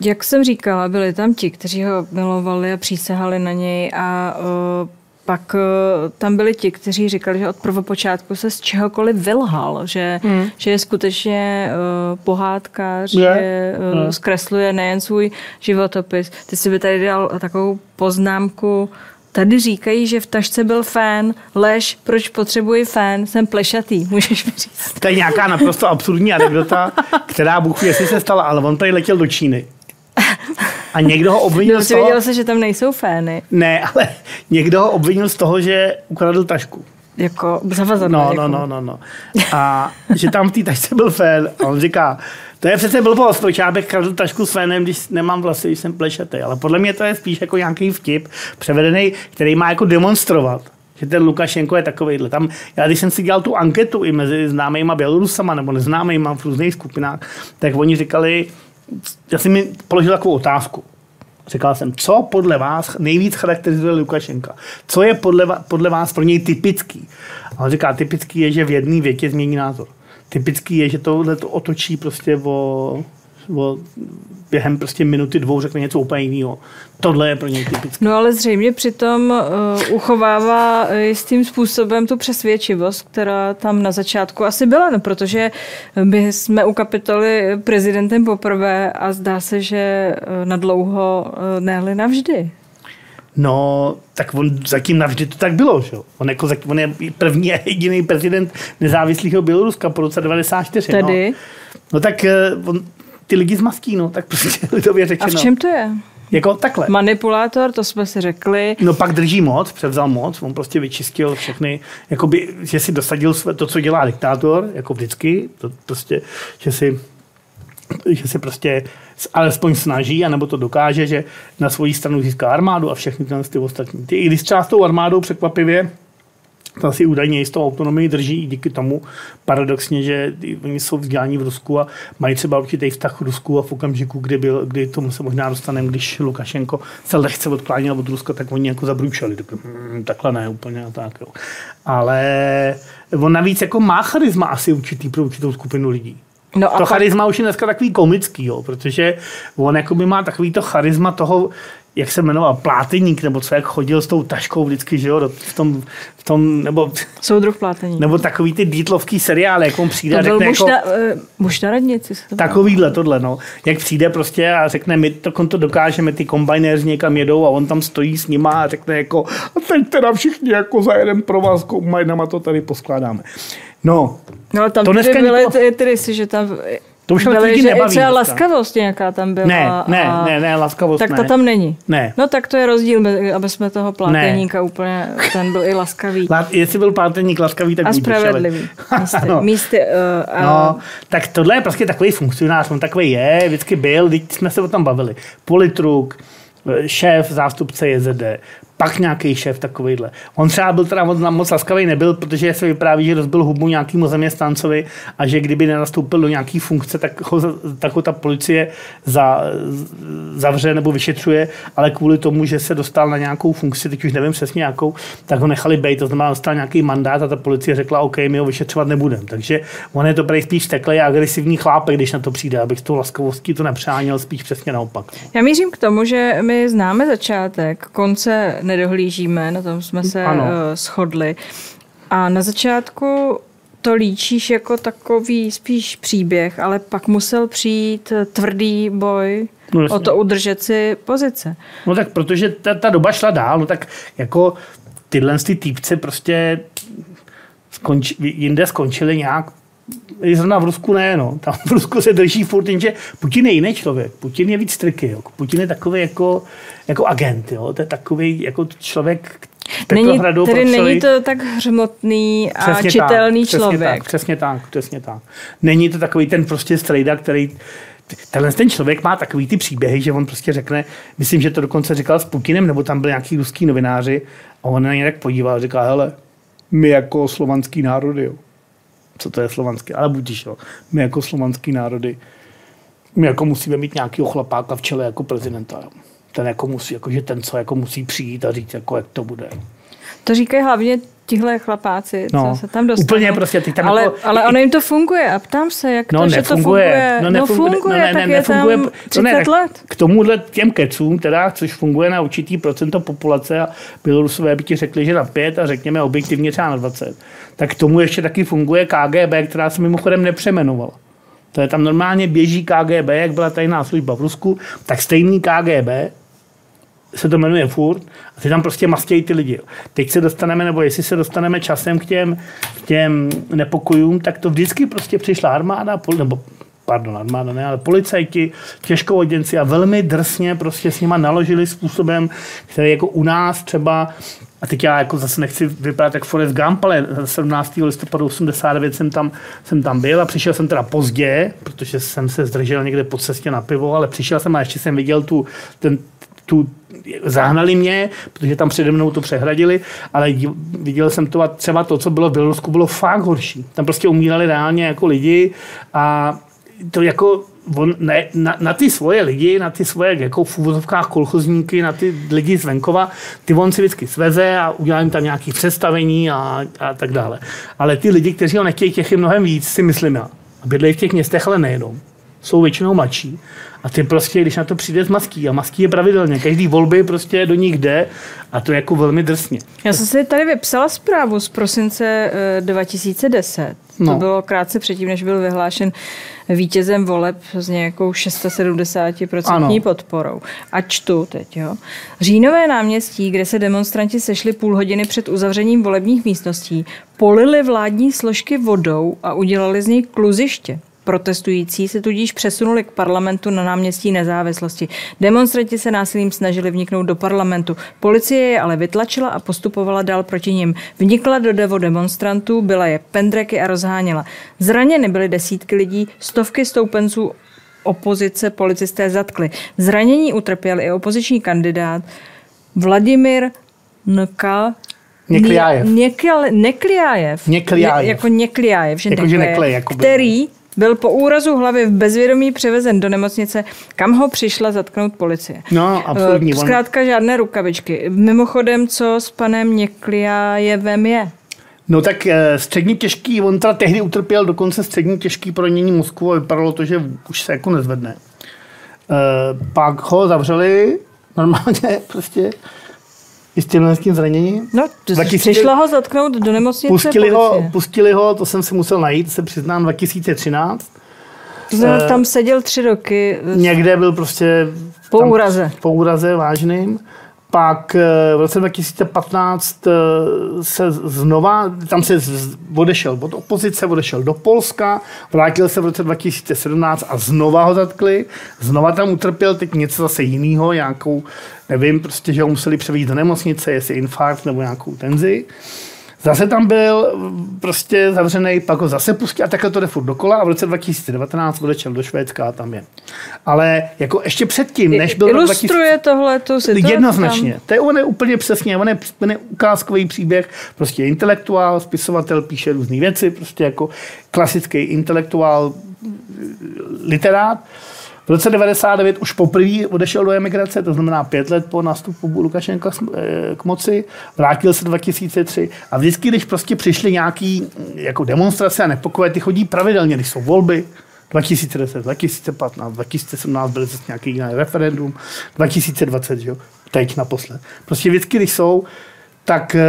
Jak jsem říkala, byli tam ti, kteří ho milovali a přísahali na něj a eh, pak tam byli ti, kteří říkali, že od prvopočátku se z čehokoliv vylhal, že, Hmm. že je skutečně uh, pohádkář, Je, že uh, je. zkresluje nejen svůj životopis. Ty si by tady dal takovou poznámku, Tady říkají, že v tašce byl fén, lež, proč potřebuji fén, jsem plešatý, můžeš mi říct. To je nějaká naprosto absurdní anekdota, která Bůh jestli se stala, ale on tady letěl do Číny. A někdo ho obvinil No, z toho... se, že tam nejsou fény, Ne, ale někdo ho obvinil z toho, že ukradl tašku. Jako zavazadlo. No, jako. no, no, no, no. A že tam v té tašce byl fén. A on říká, to je přece blbost, proč já bych kradl tašku s fénem, když nemám vlasy, když jsem plešatý. Ale podle mě to je spíš jako nějaký vtip převedený, který má jako demonstrovat že ten Lukašenko je takovýhle. Tam, já když jsem si dělal tu anketu i mezi známýma Bělorusama nebo neznámýma v různých skupinách, tak oni říkali, já jsem mi položil takovou otázku. Říkal jsem, co podle vás nejvíc charakterizuje Lukašenka? Co je podle, podle vás pro něj typický? A on říká, typický je, že v jedné větě změní názor. Typický je, že tohle to otočí prostě o, o během prostě minuty dvou řekne něco úplně jiného. Tohle je pro něj typické. No ale zřejmě přitom uh, uchovává eh, jistým způsobem tu přesvědčivost, která tam na začátku asi byla, no, protože my jsme u kapitoly prezidentem poprvé a zdá se, že eh, na dlouho uh, ne navždy. No, tak on zatím navždy to tak bylo, že? On, jako, on je první a jediný prezident nezávislého Běloruska po roce 94. Tedy? No, no tak eh, on, ty lidi zmastí, no, tak prostě lidově A řečeno. v čem to je? Jako takhle. Manipulátor, to jsme si řekli. No pak drží moc, převzal moc, on prostě vyčistil všechny, jakoby, že si dosadil své, to, co dělá diktátor, jako vždycky, to prostě, že si že se prostě alespoň snaží, anebo to dokáže, že na svoji stranu získá armádu a všechny tyhle ty ostatní. Ty, I když třeba s tou armádou překvapivě, ta si údajně jistou autonomii drží i díky tomu paradoxně, že oni jsou vzdělání v Rusku a mají třeba určitý vztah k Rusku a v okamžiku, kdy, byl, kdy tomu se možná dostaneme, když Lukašenko se lehce odkláněl od Ruska, tak oni jako zabručeli. Tak, hm, takhle ne úplně a tak. Jo. Ale on navíc jako má charisma asi určitý pro určitou skupinu lidí. No To a pak, charisma už je dneska takový komický, jo, protože on jakoby má takový to charisma toho, jak se jmenoval, pláteník, nebo co, jak chodil s tou taškou vždycky, že jo, v tom, v tom nebo... Soudruh pláteník. Nebo takový ty dítlovský seriály, jak on přijde to a řekne muž, jako... na, uh, muž na radnici. to Takovýhle, tohle, no. Jak přijde prostě a řekne, my to, on to dokážeme, ty kombajnéři někam jedou a on tam stojí s nima a řekne jako, a teď teda všichni jako za jeden pro vás kombajnama to tady poskládáme. No, No ale tam To dneska byly ty, ty rysy, že tam To už ale byly, lidi že nebaví třeba dneska. laskavost nějaká tam byla. ne, ne, a, ne, ne, laskavost Tak ne. ta tam není. Ne. No tak to je rozdíl, aby jsme toho pláteníka úplně, ten byl i laskavý. La, jestli byl pláteník laskavý, tak A spravedlivý. Místy, Ano. místy uh, a, No, tak tohle je prostě takový funkcionář, on takový je, vždycky byl, teď jsme se o tom bavili. Politruk, šéf, zástupce JZD, pak nějaký šéf takovýhle. On třeba byl teda moc, moc laskavý nebyl, protože se vypráví, že rozbil hubu nějakému zaměstnancovi a že kdyby nenastoupil do nějaký funkce, tak ho, tak ho ta policie za, zavře nebo vyšetřuje, ale kvůli tomu, že se dostal na nějakou funkci, teď už nevím přesně jakou, tak ho nechali být, to znamená, dostal nějaký mandát a ta policie řekla, OK, my ho vyšetřovat nebudeme. Takže on je to prej spíš teklej a agresivní chlápek, když na to přijde, abych s tou laskavostí to nepřáněl, spíš přesně naopak. Já mířím k tomu, že my známe začátek, konce nedohlížíme, na tom jsme se Ano. uh, shodli. A na začátku to líčíš jako takový spíš příběh, ale pak musel přijít eh, tvrdý boj No jasně. o to udržet si pozice. No tak protože ta, ta doba šla dál, no tak jako tyhle ty týpci prostě skonč, jinde skončili nějak zrovna v Rusku ne, no. Tam v Rusku se drží furt, jenže Putin je jiný člověk. Putin je víc triky, jo. Putin je takový jako, jako agent, jo. To je takový jako člověk, Není, tedy není to tak hřmotný a Přesně čitelný tak, přesně člověk. Tak, přesně tak, přesně tak. Není to takový ten prostě strejda, který Tenhle ten člověk má takový ty příběhy, že on prostě řekne, myslím, že to dokonce říkal s Putinem, nebo tam byl nějaký ruský novináři a on na ně tak podíval a říká, hele, my jako slovanský národy, jo. Co to je slovanský? Ale budíš, jo. My jako slovanský národy, my jako musíme mít nějakého chlapáka v čele jako prezidenta. Jo. Ten jako musí, jako, že ten, co jako musí přijít a říct, jako, jak to bude. To říkají hlavně tihle chlapáci, No, co se tam dostanou. úplně prostě, ty tam ale, jako- ale ono jim to funguje a ptám se, jak No to, že to nefunguje. funguje. No, no nefunguje. funguje, no, ne, tak ne, je nefunguje. tam 30 no, ne, let. K tomuhle těm kecům, teda, což funguje na určitý procento populace a Bělorusové by ti řekli, že na pět a řekněme objektivně třeba na 20, tak k tomu ještě taky funguje KGB, která se mimochodem nepřemenovala. To je tam normálně běží KGB, jak byla tajná služba v Rusku, tak stejný KGB se to jmenuje furt a ty tam prostě mastějí ty lidi. Teď se dostaneme, nebo jestli se dostaneme časem k těm, k těm nepokojům, tak to vždycky prostě přišla armáda, nebo pardon, armáda ne, ale policajti, těžkovoděnci a velmi drsně prostě s nima naložili způsobem, který jako u nás třeba a teď já jako zase nechci vypadat jak Forrest Gump, ale 17. listopadu 89 jsem tam, jsem tam byl a přišel jsem teda pozdě, protože jsem se zdržel někde po cestě na pivo, ale přišel jsem a ještě jsem viděl tu, ten, tu, zahnali mě, protože tam přede mnou to přehradili, ale viděl jsem to a třeba to, co bylo v Bělorusku, bylo fakt horší. Tam prostě umírali reálně jako lidi a to jako on, ne, na, na, ty svoje lidi, na ty svoje jako v úvozovkách kolchozníky, na ty lidi z venkova, ty on si vždycky sveze a udělá jim tam nějaké představení a, a tak dále. Ale ty lidi, kteří ho nechtějí, těch je mnohem víc, si myslím já. A bydlejí v těch městech, ale nejenom. Jsou většinou mladší. A ty prostě, když na to přijde z maský, a maský je pravidelně, každý volby prostě do nich jde a to jako velmi drsně. Já jsem si tady vypsala zprávu z prosince eh, 2010. No. No. To bylo krátce předtím, než byl vyhlášen vítězem voleb s nějakou 670% Ano. podporou. A čtu teď, jo. Říjnové náměstí, kde se demonstranti sešli půl hodiny před uzavřením volebních místností, polili vládní složky vodou a udělali z něj kluziště. Protestující se tudíž přesunuli k parlamentu na náměstí nezávislosti. Demonstranti se násilím snažili vniknout do parlamentu. Policie je ale vytlačila a postupovala dál proti nim. Vnikla do devo demonstrantů, byla je pendreky a rozháněla. Zraněny byly desítky lidí, stovky stoupenců opozice policisté zatkli. Zranění utrpěl i opoziční kandidát Vladimir Nka, Nekliájev. Nekl, Nekliájev. Nekliájev. Ne, jako Nekliájev, že Jako, že Nekliájev, který byl po úrazu hlavy v bezvědomí převezen do nemocnice, kam ho přišla zatknout policie. No, absolutní. Eh, Zkrátka žádné rukavičky. Mimochodem, co s panem Nekliájevem je? No tak eh, středně těžký, on teda tehdy utrpěl dokonce středně těžký pronění mozku a vypadalo to, že už se jako nezvedne. Eh, pak ho zavřeli Normálně prostě i s tím zraněním. No, přišla ho zatknout do nemocnice pustili ho, pustili ho, to jsem si musel najít, se přiznám, 2013. To znamená, tam seděl tři roky. Někde byl prostě... Po úraze. Po úraze vážným. Pak eh, v roce 2015 eh, se znova, tam se odešel od opozice, odešel do Polska, vrátil se v roce 2017 a znova ho zatkli. Znova tam utrpěl teď něco zase jiného, nějakou, nevím, prostě, že ho museli převít do nemocnice, jestli infarkt nebo nějakou tenzi. Zase tam byl prostě zavřený, pak ho zase pustil a takhle to jde furt dokola a v roce 2019 odešel do Švédska a tam je. Ale jako ještě předtím, než byl Ilustruje 2000... tohle tu situaci Jednoznačně. Tam? To je, on je úplně přesně, on je, on je ukázkový příběh, prostě intelektuál, spisovatel, píše různé věci, prostě jako klasický intelektuál, literát. V roce 99 už poprvé odešel do emigrace, to znamená pět let po nástupu Lukašenka eh, k moci, vrátil se 2003 a vždycky, když prostě přišly nějaký jako demonstrace a nepokoje, ty chodí pravidelně, když jsou volby, 2010, 2015, 2017 byly zase nějaký jiný referendum, 2020, jo, teď naposled. Prostě vždycky, když jsou, tak e,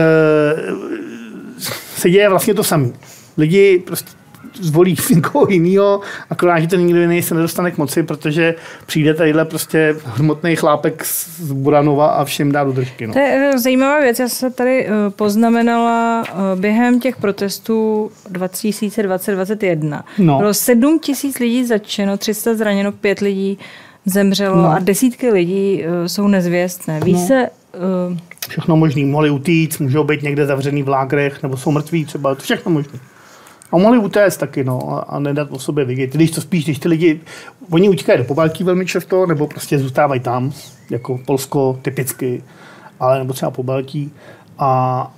se děje vlastně to samé. Lidi prostě zvolí někoho jiného, akorát, že ten nikdo jiný se nedostane k moci, protože přijde tadyhle prostě hmotný chlápek z Buranova a všem dá do držky. No. To je eh, zajímavá věc. Já se tady eh, poznamenala eh, během těch protestů 2020-2021. No. Bylo 7 tisíc lidí začeno, 300 zraněno, 5 lidí zemřelo no. a desítky lidí jsou nezvěstné. Ví no. se... Všechno možný. Mohli utíct, můžou být někde zavřený v lágrech, nebo jsou mrtví třeba. To všechno možné. A mohli utéct taky, no, a nedat o sobě vidět. Když to spíš, když ty lidi, oni utíkají do Pobaltí velmi často, nebo prostě zůstávají tam, jako Polsko typicky, ale nebo třeba Pobaltí. A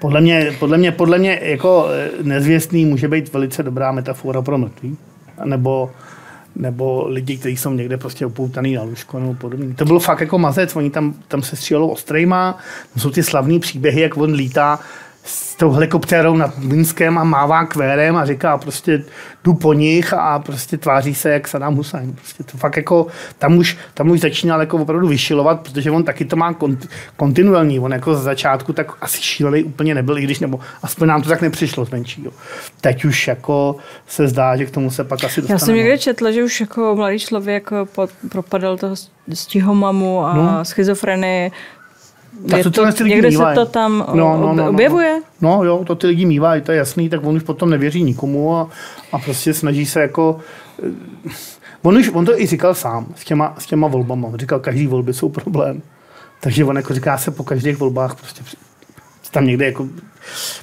podle mě, podle mě, podle mě jako nezvěstný může být velice dobrá metafora pro mrtvý. Nebo, nebo lidi, kteří jsou někde prostě upoutaný na lůžko nebo podobně. To bylo fakt jako mazec, oni tam, tam se střílelo ostrejma, jsou ty slavné příběhy, jak on lítá s tou helikoptérou nad Minskem a mává kvérem a říká prostě jdu po nich a prostě tváří se jak Saddam Hussein. Prostě to fakt jako, tam už, tam už začínal jako opravdu vyšilovat, protože on taky to má kont, kontinuální. On jako z začátku tak asi šílený úplně nebyl, i když nebo aspoň nám to tak nepřišlo zvenčí. Teď už jako se zdá, že k tomu se pak asi dostane. Já jsem někde četla, že už jako mladý člověk pod, propadal toho stihomamu a no. schizofrenii tak to, to lidi někde mývají. se to tam no, no, no, objevuje? No, no, jo, to ty lidi mývají, to je jasný, tak on už potom nevěří nikomu a, a prostě snaží se jako... Eh, on, už, on to i říkal sám s těma, s těma volbama. On říkal, každý volby jsou problém. Takže on jako říká se po každých volbách prostě tam někde jako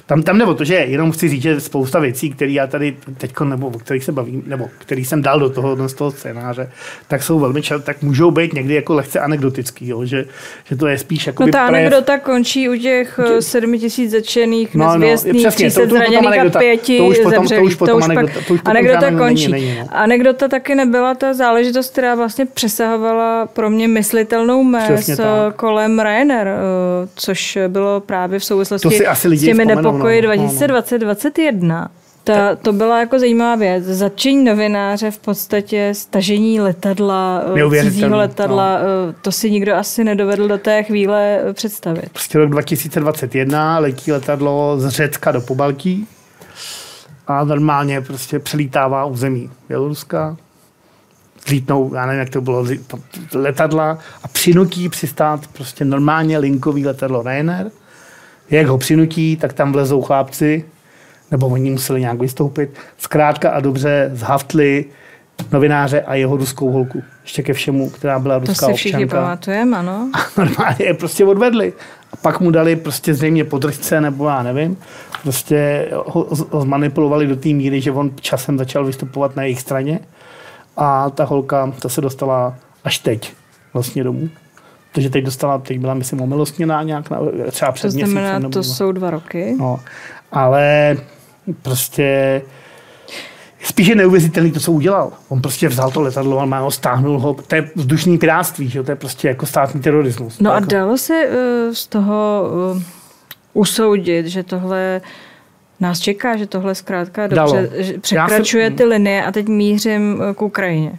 tam, tam nebo to, že jenom chci říct, že spousta věcí, které já tady teď, nebo o kterých se bavím, nebo který jsem dal do toho, z toho scénáře, tak jsou velmi často, tak můžou být někdy jako lehce anekdotický, jo? Že, že, to je spíš jako. No ta anekdota končí u těch eh, sedmi tisíc začených, no, nezvěstných, no, přesně, to, to, zraněných a pěti to už potom, to už potom to už anekdota, to už potom anekdota končí. Není, není, no. Anekdota taky nebyla ta záležitost, která vlastně přesahovala pro mě myslitelnou mez kolem Rainer, eh, což bylo právě v souvislosti to si asi lidi těmi nepokoji 2020-2021. No, no. Ta, to byla jako zajímavá věc. Začení novináře v podstatě stažení letadla, eh, cizího letadla, no. To si nikdo asi nedovedl do té chvíle eh, představit. Prostě rok 2021 letí letadlo z Řecka do Pobaltí a normálně prostě přelítává území Běloruska, zlítnou, já nevím, jak to bylo, letadla a přinutí přistát prostě normálně linkový letadlo Ryanair jak ho přinutí, tak tam vlezou chlápci, nebo oni museli nějak vystoupit. Zkrátka a dobře zhaftli novináře a jeho ruskou holku. Ještě ke všemu, která byla ruská občanka. To si všichni pamatujeme, ano. A normálně je prostě odvedli. A pak mu dali prostě zřejmě podržce, nebo já nevím. Prostě ho, ho zmanipulovali do té míry, že on časem začal vystupovat na jejich straně. A ta holka, ta se dostala až teď vlastně domů. Takže teď dostala, teď byla, myslím, omilostněná nějak, na, třeba před to znamená, měsícem. to jsou dva roky. No, ale prostě spíš je neuvěřitelný to, co udělal. On prostě vzal to letadlo, on má ho, stáhnul ho. To je vzdušný piráctví, že? to je prostě jako státní terorismus. No a jako... dalo se uh, z toho uh, usoudit, že tohle nás čeká, že tohle zkrátka dobře Dalo. překračuje jsem... ty linie a teď mířím k Ukrajině.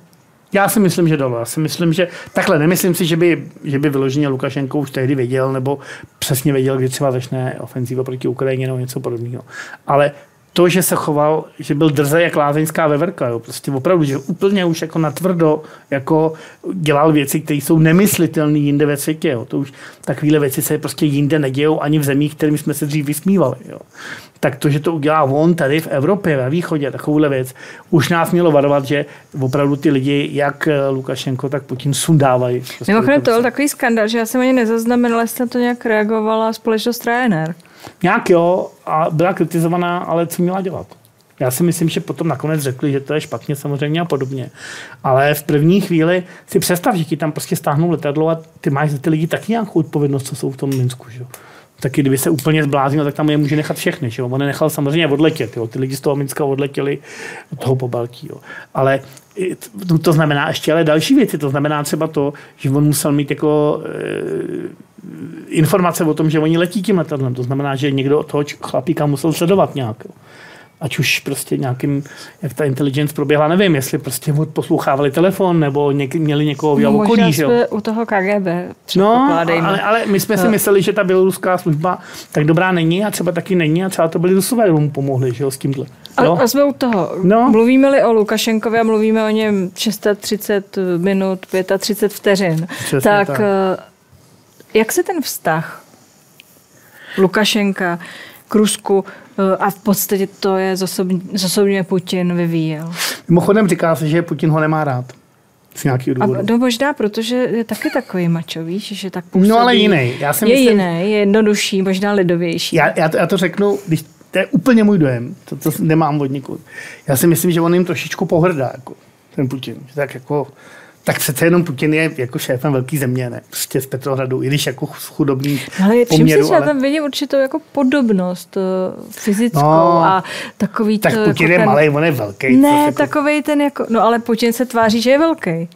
Já si myslím, že dalo. Já si myslím, že takhle nemyslím si, že by, že by vyloženě Lukašenko už tehdy věděl, nebo přesně věděl, kdy třeba začne ofenzíva proti Ukrajině nebo něco podobného. Ale to, že se choval, že byl drzej jak lázeňská veverka, jo. prostě opravdu, že úplně už jako natvrdo jako dělal věci, které jsou nemyslitelné jinde ve světě. Jo. To už takovéhle věci se prostě jinde nedějou ani v zemích, kterými jsme se dřív vysmívali. Jo. Tak to, že to udělá on tady v Evropě, ve východě, takovouhle věc, už nás mělo varovat, že opravdu ty lidi, jak Lukašenko, tak Putin sundávají. Prostě Mimochodem to byl takový skandal, že já jsem ani nezaznamenala, jestli to nějak reagovala společnost Ryanair. Nějak jo, a byla kritizovaná, ale co měla dělat? Já si myslím, že potom nakonec řekli, že to je špatně samozřejmě a podobně. Ale v první chvíli si představ, že ti tam prostě stáhnou letadlo a ty máš za ty lidi taky nějakou odpovědnost, co jsou v tom Minsku. Že? Taky kdyby se úplně zbláznil, tak tam je může nechat všechny. Že? On nechal samozřejmě odletět. Jo? Ty lidi z toho Minska odletěli od toho po Baltí. Jo? Ale to znamená ještě ale další věci. To znamená třeba to, že on musel mít jako e, informace o tom, že oni letí tím letadlem. To znamená, že někdo toho chlapíka musel sledovat nějak. Ať už prostě nějakým, jak ta intelligence proběhla, nevím, jestli prostě poslouchávali telefon, nebo něk, měli někoho v okolí. Že u toho KGB. No, ale, ale, my jsme si no. mysleli, že ta běloruská služba tak dobrá není a třeba taky není a třeba to byli Rusové, kdo mu pomohli že jo, s tímhle. A, a jsme u toho. No. Mluvíme-li o Lukašenkovi a mluvíme o něm 630 minut, 35 vteřin, Přesně tak, tak eh, jak se ten vztah Lukašenka k Rusku eh, a v podstatě to je zosobně Putin vyvíjel? Mimochodem říká se, že Putin ho nemá rád. Z nějakého důvodu. A, no možná, protože je taky takový mačo, víš, že tak působí. No ale jiný. Já si je myslím, jiný, je jednodušší, možná lidovější. Já, já, to, já to řeknu, když to je úplně můj dojem, to, to nemám od nikud. Já si myslím, že on jim trošičku pohrdá, jako ten Putin. Že tak jako tak přece jenom Putin je jako šéfem velké země, ne? Prostě z Petrohradu, i když jako chudobný ale poměru. Si, ale... já tam vidím určitou jako podobnost uh, fyzickou no, a takový tak to... Tak Putin jako je ten... malý, on je velký. Ne, jako... takový ten jako... No ale Putin se tváří, že je velký.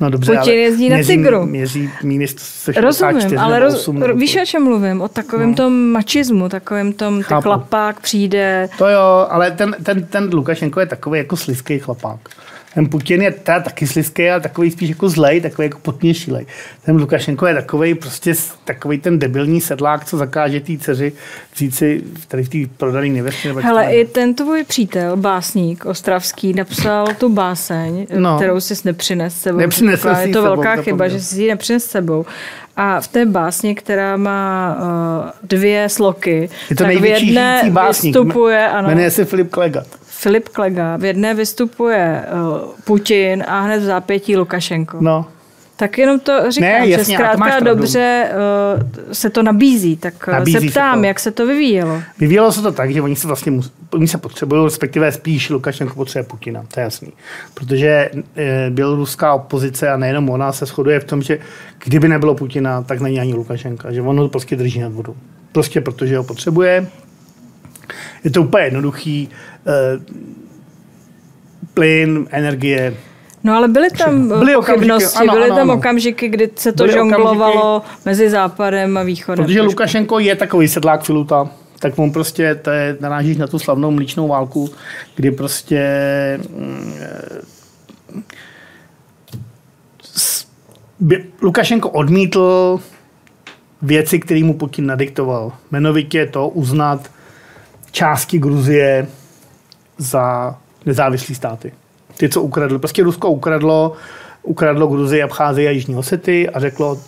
No dobře, Putin jezdí na Tigru. Měří minus Rozumím, ale roz, 8, víš, o čem mluvím? O takovém no. tom mačismu, takovém tom, ty chlapák přijde. To jo, ale ten, ten, ten Lukašenko je takový jako slizký chlapák. Ten Putin je teda taky slizký, ale takový spíš jako zlej, takový jako potněšilej. Ten Lukašenko je takový prostě takový ten debilní sedlák, co zakáže té dceři vzít si tady v té prodané nevěstě. Hele, i ten tvůj přítel, básník ostravský, napsal tu báseň, no. kterou jsi nepřines sebou. Nepřinesl je to velká to chyba, že jsi ji nepřines sebou. A v té básni, která má uh, dvě sloky, je to tak v jedné básník. vystupuje... Ano, Jmenuje se Filip Klega. Filip Klega. V jedné vystupuje uh, Putin a hned v zápětí Lukašenko. No. Tak jenom to říkám, ne, jasně, že zkrátka dobře uh, se to nabízí. Tak nabízí se ptám, se jak se to vyvíjelo. Vyvíjelo se to tak, že oni se vlastně mus, oni se potřebují, respektive spíš Lukašenko potřebuje Putina, to je jasný. Protože e, běloruská opozice a nejenom ona se shoduje v tom, že kdyby nebylo Putina, tak není ani Lukašenka, že on ho prostě drží nad vodu. Prostě protože ho potřebuje. Je to úplně jednoduchý. E, plyn, energie, No ale byly tam byly pochybnosti, ano, byly ano, tam ano. okamžiky, kdy se to byly žonglovalo okamžiky, mezi západem a východem. Protože Lukašenko je takový sedlák filuta, tak on prostě, to je, narážíš na tu slavnou mlíčnou válku, kdy prostě mm, Lukašenko odmítl věci, které mu Putin nadiktoval. Jmenovitě to uznat části Gruzie za nezávislé státy ty, co ukradli. Prostě Rusko ukradlo, ukradlo Gruzii, Abcházii a Jižní Osety a řeklo,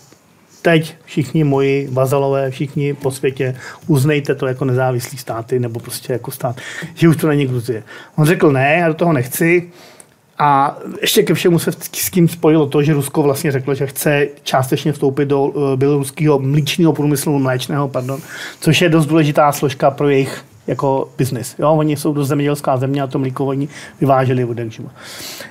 teď všichni moji vazalové, všichni po světě, uznejte to jako nezávislý státy nebo prostě jako stát, že už to není Gruzie. On řekl ne, já do toho nechci. A ještě ke všemu se s tím spojilo to, že Rusko vlastně řeklo, že chce částečně vstoupit do eh, běloruského mlíčního průmyslu, mléčného, pardon, což je dost důležitá složka pro jejich jako biznis. Jo, oni jsou do zemědělská země a to mlíko oni vyváželi od jakživa.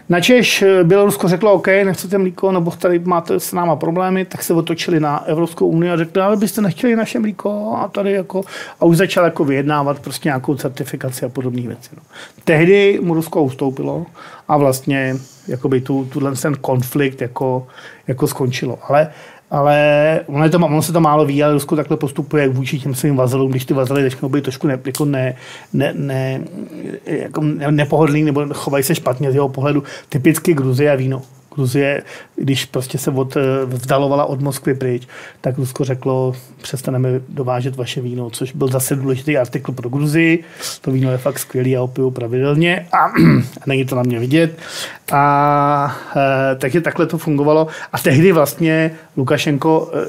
Načež eh, Bělorusko řeklo, OK, nechcete mlíko, nebo tady máte s náma problémy, tak se otočili na Evropskou unii a řekli, ale byste nechtěli naše mlíko a tady jako, a už začal jako vyjednávat prostě nějakou certifikaci a podobné věci. No. Tehdy mu Rusko ustoupilo a vlastně jakoby tu, tuhle ten konflikt jako, jako skončilo. Ale ale ono, to, ono se to málo ví, ale Rusko takhle postupuje vůči těm svým vazalům, když ty vazaly začnou být trošku ne, jako ne, ne, ne, jako nepohodlný nebo chovají se špatně z jeho pohledu. Typicky Gruzie a víno. Gruzie, když prostě se od, eh, vzdalovala od Moskvy pryč, tak Rusko řeklo, přestaneme dovážet vaše víno, což byl zase důležitý artikl pro Gruzii. To víno je fakt skvělý, a opiju pravidelně a, a není to na mě vidět. A e, takže takhle to fungovalo. A tehdy vlastně Lukašenko e,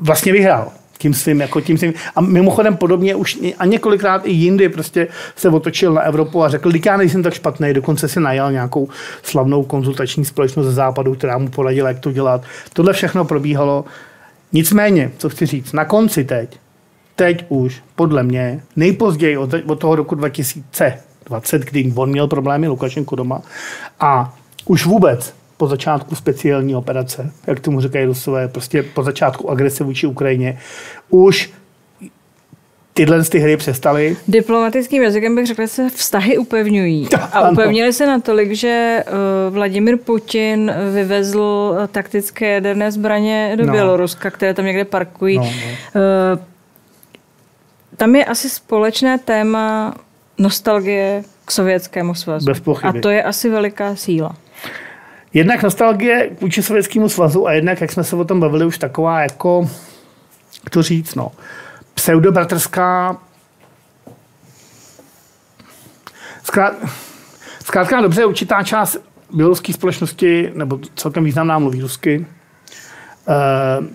vlastně vyhrál tím svým, jako tím svým. A mimochodem podobně už a několikrát i jindy prostě se otočil na Evropu a řekl, já nejsem tak špatný, dokonce si najal nějakou slavnou konzultační společnost ze západu, která mu poradila, jak to dělat. Tohle všechno probíhalo. Nicméně, co chci říct, na konci teď, teď už, podle mě, nejpozději od, od toho roku 2020, kdy on měl problémy Lukašenko doma a už vůbec po začátku speciální operace, jak tomu říkají Rusové, prostě po začátku agrese vůči Ukrajině, už tyhle ty hry přestaly. Diplomatickým jazykem bych řekl, že se vztahy upevňují. A upevnili se natolik, že uh, Vladimir Putin vyvezl taktické jaderné zbraně do no. Běloruska, které tam někde parkují. No, no. Uh, tam je asi společné téma nostalgie k Sovětskému svazu. Bez pochyby. A to je asi veliká síla. Jednak nostalgie vůči Sovětskému svazu a jednak, jak jsme se o tom bavili, už taková jako, jak to říct, no, pseudobratrská Zkrátka dobře, určitá část běloruské společnosti, nebo celkem významná mluví rusky, eh,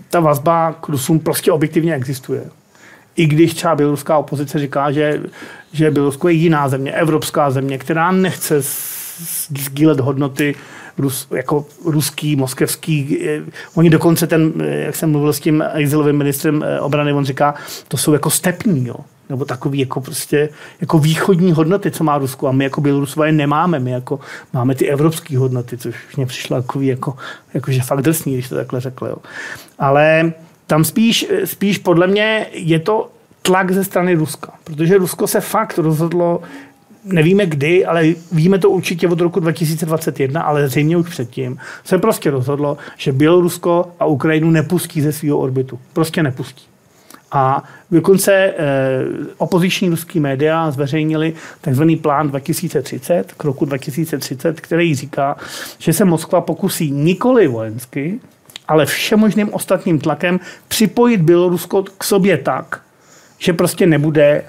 ta vazba k Rusům prostě objektivně existuje. I když třeba běloruská opozice říká, že, že Bělorusko je jiná země, evropská země, která nechce sdílet hodnoty Rus, jako ruský, moskevský. Eh, oni dokonce ten, eh, jak jsem mluvil s tím exilovým ministrem eh, obrany, on říká, to jsou jako stepní, jo nebo takový jako prostě jako východní hodnoty, co má Rusko. A my jako Bělorusové nemáme. My jako máme ty evropské hodnoty, což mě přišlo jako, jako, jako že fakt drsný, když to takhle řekl. Jo. Ale tam spíš, spíš podle mě je to tlak ze strany Ruska. Protože Rusko se fakt rozhodlo, nevíme kdy, ale víme to určitě od roku 2021, ale zřejmě už předtím, se prostě rozhodlo, že Bělorusko a Ukrajinu nepustí ze svého orbitu. Prostě nepustí. A dokonce eh, opoziční ruský média zveřejnili takzvaný plán 2030, k roku 2030, který říká, že se Moskva pokusí nikoli vojensky, ale všemožným ostatním tlakem připojit Bělorusko k sobě tak, že prostě nebude,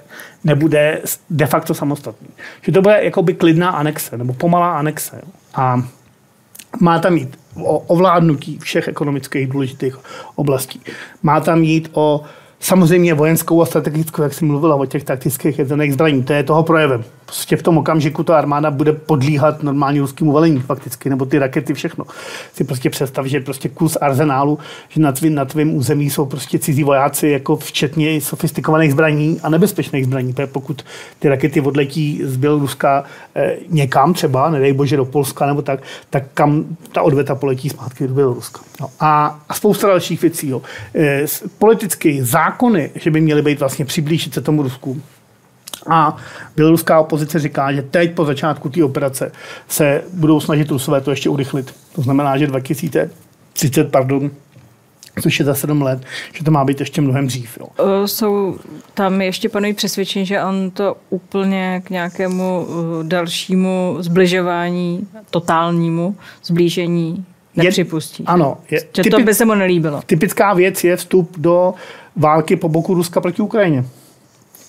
nebude de facto samostatný. Že to bude jakoby klidná anexe, nebo pomalá anexe. A má tam jít o ovládnutí všech ekonomických důležitých oblastí. Má tam jít o samozřejmě vojenskou a strategickou, jak jsem mluvila o těch taktických jezených zbraní. To je toho projevem. Prostě v tom okamžiku ta armáda bude podlíhat normální ruskému velení fakticky, nebo ty rakety, všechno. Si prostě představ, že prostě kus arzenálu, že na tvým, na tvým území jsou prostě cizí vojáci, jako včetně sofistikovaných zbraní a nebezpečných zbraní. Pokud ty rakety odletí z Běloruska eh, někam třeba, nedej bože do Polska nebo tak, tak kam ta odveta poletí zpátky do Běloruska. No. A, a spousta dalších věcí. Jo. Eh, politicky zákony, že by měly být vlastně přiblížit se tomu Rusku, a běloruská opozice říká, že teď po začátku té operace se budou snažit Rusové to ještě urychlit. To znamená, že 2030, pardon, což je za sedm let, že to má být ještě mnohem dřív. Jo. Jsou tam ještě panují přesvědčení, že on to úplně k nějakému dalšímu zbližování, totálnímu zblížení nepřipustí. Je, ano. Je, že typi, to by se mu nelíbilo. Typická věc je vstup do války po boku Ruska proti Ukrajině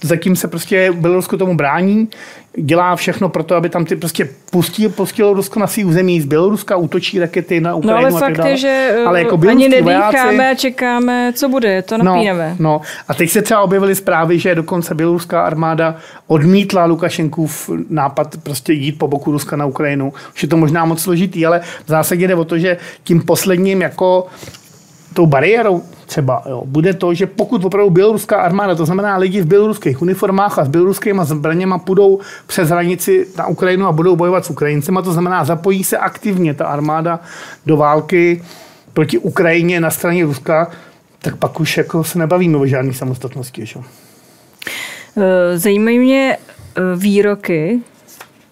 zatím se prostě Bělorusko tomu brání, dělá všechno pro to, aby tam ty prostě pustil, pustilo Rusko na svý území z Běloruska, útočí rakety na Ukrajinu. No ale fakt je, že ale jako ani nedýcháme vojáci, a čekáme, co bude, je to napínavé. No, no, a teď se třeba objevily zprávy, že dokonce běloruská armáda odmítla Lukašenkův nápad prostě jít po boku Ruska na Ukrajinu. Už je to možná moc složitý, ale v zásadě jde o to, že tím posledním jako tou bariérou třeba jo, bude to, že pokud opravdu běloruská armáda, to znamená lidi v běloruských uniformách a s běloruskými zbraněma půjdou přes hranici na Ukrajinu a budou bojovat s Ukrajincema, to znamená zapojí se aktivně ta armáda do války proti Ukrajině na straně Ruska, tak pak už jako se nebavíme o žádné samostatnosti. Že? Eh, zajímají mě eh, výroky,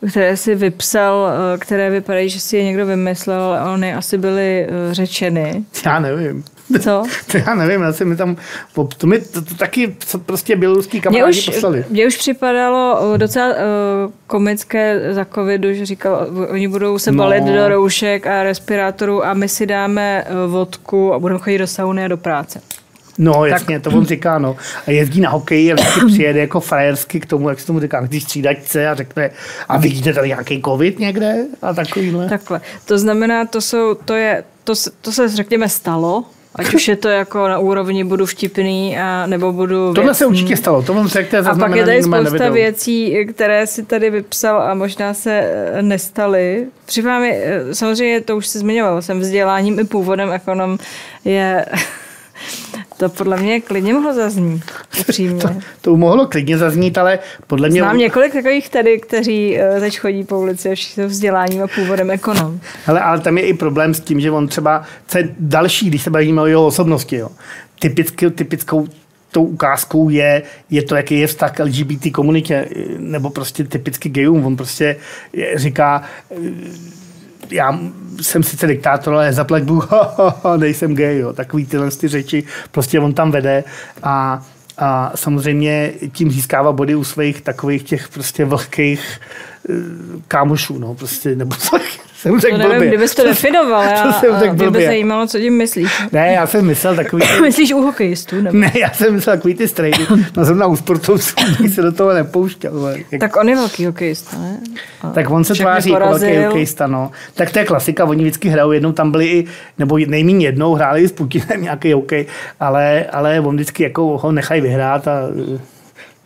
které si vypsal, eh, které vypadají, že si je někdo vymyslel, ale ony asi byly řečeny. Já nevím. Co? To já nevím, já mi tam, to, mi, to, to taky co prostě běloruský kamarádi už, poslali. mně už připadalo uh, docela uh, komické za covidu, že říkal, oni budou se No. balit do roušek a respirátorů a my si dáme vodku a budeme chodit do sauny a do práce. No, jasně, to on říká, no. A jezdí na hokej a vždycky přijede jako frajersky k tomu, jak se tomu říká, když střídačce a řekne, a vidíte tady nějaký covid někde? A takovýhle. Takhle. To znamená, to, jsou, to, je, to, se- to se řekněme stalo, ať už je to jako na úrovni budu vtipný, a, nebo budu Tohle se věcný. určitě stalo, to vám řekl, to je A pak je tady spousta věcí, které si tady vypsal a možná se eh, nestaly. Připadá mi, eh, samozřejmě to už se zmiňoval, jsem vzděláním i původem ekonom je... To podle mě klidně mohlo zaznít, upřímně. To, to mohlo klidně zaznít, ale podle mě... Znám několik takových tady, kteří eh, teď chodí po ulici a všichni jsou vzděláním a původem ekonom. Hele, ale tam je i problém s tím, že on třeba, co je další, když se bavíme o jeho osobnosti, jo. Typicky, typickou tou ukázkou je, je to, jaký je vztah k LGBT komunitě, nebo prostě typicky gayům. On prostě říká, já jsem sice diktátor, ale zaplať Bůh, nejsem gay, jo. Takový tyhle ty řeči prostě on tam vede a, a samozřejmě tím získává body u svých takových těch prostě vlhkých kámošů, no, prostě, nebo co, jsem řekl To nevím, blbě. kdybys to definoval, To já, jsem a řekl mě by zajímalo, co tím myslíš. Ne, já jsem myslel takový... Myslíš u hokejistů? Nebo? Ne, já jsem myslel takový ty strejdy. No zrovna u sportovců bych se do toho nepouštěl. ale Jak, tak, Tak on je velký hokejista, ne? A tak on se tváří jako velký hokejista, no. Tak to je klasika, oni vždycky hrajou jednou, tam byli i, nebo nejméně jednou, hráli s Putinem nějaký hokej, ale, ale on vždycky jako ho nechají vyhrát a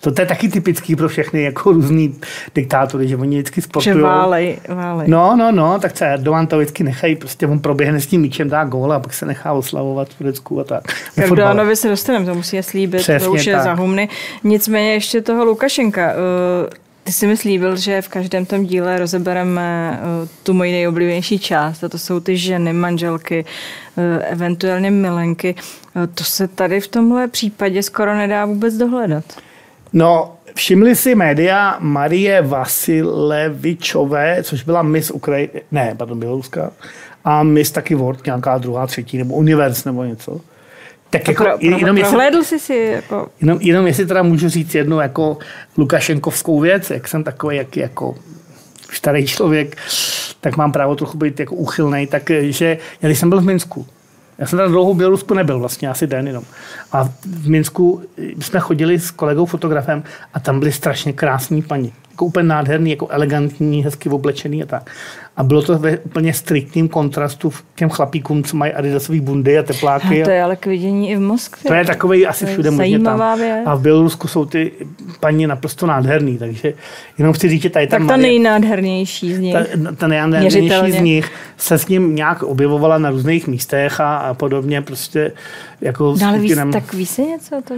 to, to je taky typický pro všechny jako různý diktátory, že oni vždycky Že sportují. válej, válej. No, no, no, tak se Erdogan to vždycky nechají, prostě on proběhne s tím míčem, dá gól a pak se nechá oslavovat v Turecku a tak. Erdoganovi se dostaneme, to musí je slíbit, Přesně to už je tak. za humny. Nicméně ještě toho Lukašenka. eh, Ty jsi mi slíbil, že v každém tom díle rozebereme eh, tu moji nejoblíbenější část, a to jsou ty ženy, manželky, eh, eventuálně milenky. To se tady v tomhle případě skoro nedá vůbec dohledat. No, všimli si média Marie Vasilevičové, což byla Miss Ukrajiny, ne, pardon, Běloruska, a Miss taky World, nějaká druhá, třetí, nebo Univers, nebo něco. Tak jako, Pro, pro, jenom, jestli, prohlédl jsi si jako... jenom, jenom jestli teda můžu říct jednu jako Lukašenkovskou věc, jak jsem takový jak, jako starý člověk, tak mám právo trochu být jako uchylnej, takže já když jsem byl v Minsku, já jsem teda dlouho v Bělorusku nebyl, vlastně asi den jenom. A v Minsku jsme chodili s kolegou fotografem a tam byly strašně krásní paní. Jako úplně nádherný, jako elegantní, hezky oblečený a tak. A bylo to ve úplně striktním kontrastu k těm chlapíkům, co mají adidasový bundy a tepláky. A to je ale k vidění i v Moskvě. To je takový asi všude možně tam. věc. A v Bělorusku jsou ty paní naprosto nádherný, takže jenom chci říct, že tady ta, tak ta Marie- nejnádhernější z nich. ta, ta nejnádhernější Měřitelně. z nich se s ním nějak objevovala na různých místech a, a podobně prostě jako No, ale víš, tak víš si něco o tom?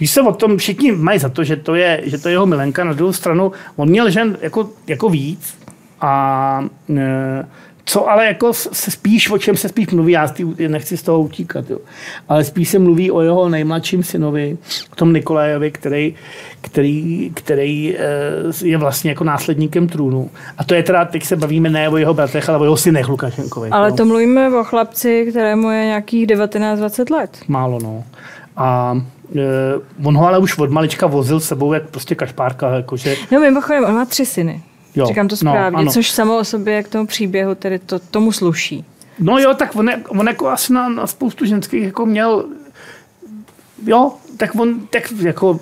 Víš se o tom, všichni mají za to, že to je, že to je jeho milenka. Na druhou stranu, on měl žen jako, jako víc a e, co ale jako se spíš, o čem se spíš mluví, já nechci z toho utíkat, jo. ale spíš se mluví o jeho nejmladším synovi, o tom Nikolajovi, který, který, který e, je vlastně jako následníkem trůnu. A to je teda, teď se bavíme ne o jeho bratrech, ale o jeho synech Lukašenkových. Ale jo. to mluvíme o chlapci, kterému je nějakých 19-20 let. Málo, no. A e, on ho ale už od malička vozil s sebou jak prostě kašpárka, jakože No mimochodem, on má tři syny. Jo, Říkám to no, správně, ano. což samo o sobě k tomu příběhu tedy to, tomu sluší. No jo, tak on, je- on jako asi na, na spoustu ženských jako měl, jo, tak on, tak jako,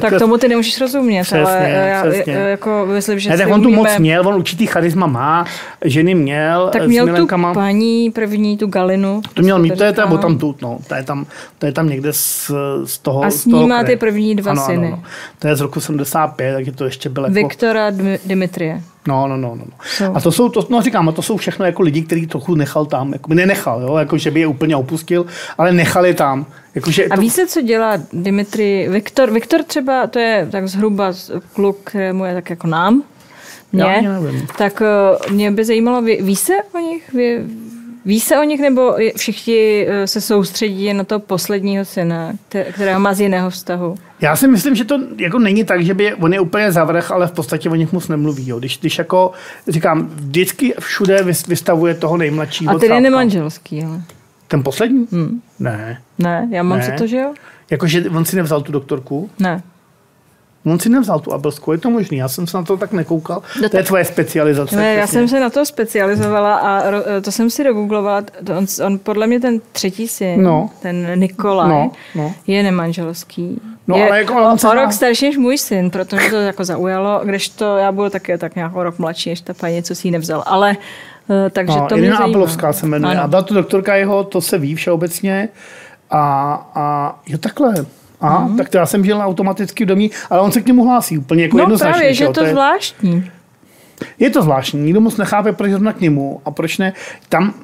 Tak tomu ty nemůžeš rozumět, Přesně, ale já přesně. jako myslím, že ne, tak on tu moc měl, on určitý charisma má, ženy měl, Tak měl tu paní první, tu Galinu. To měl mít, to je tam tam tu, no, to je tam, to je tam někde z, z toho A s ním toho má ty první dva ano, syny. Ano, ano. To je z roku 75, takže to ještě bylo jako... Viktora Dmi- Dimitrie. No, no, no, no. no. A to jsou, to, no říkám, a to jsou všechno jako lidi, kteří trochu nechal tam, jako nenechal, jo, jako že by je úplně opustil, ale nechali tam. Jako, že A to, víš se, co dělá Dimitri? Viktor, Viktor třeba, to je tak zhruba kluk, kterému je tak jako nám, Já mě, ani nevím. tak eh, mě by zajímalo, ví, ví se o nich? Ví, ví se o nich, nebo je- všichni eh, se soustředí na toho posledního syna, kte- kterého má z jiného vztahu? Já si myslím, že to jako není tak, že by on je úplně zavrch, ale v podstatě o nich moc nemluví. Jo. Když, když jako, říkám, vždycky všude vys- vystavuje toho nejmladšího. A tedy cápka. nemanželský, ale. Ten poslední? Hmm. Ne. Ne, já mám Ne. za to, že jo? Jakože on si nevzal tu doktorku? Ne. On si nevzal tu Abelskou, je to možný, já jsem se na to tak nekoukal. No to je tvoje specializace. Ne, já jsem se na to specializovala a ro- to jsem si dogooglovala. On, on podle mě ten třetí syn, No. ten Nikolaj, No, no. je nemanželský. No, je ale jako on o, o rok starší než můj syn, protože to jako zaujalo, kdežto já budu taky tak nějak o rok mladší, než ta paní, co si ji nevzal. Ale eh, takže No, to mě zajímá. Abelovská se jmenuje. Ano. A byla to doktorka jeho, to se ví všeobecně. A, a jo, takhle. Aha, mm-hmm. tak to já jsem žil automaticky v domě, ale on se k němu hlásí úplně jako No jednoznačně. právě, že jo, to je- zvláštní. Je to zvláštní, nikdo moc nechápe, proč zrovna k němu a proč ne. Tam,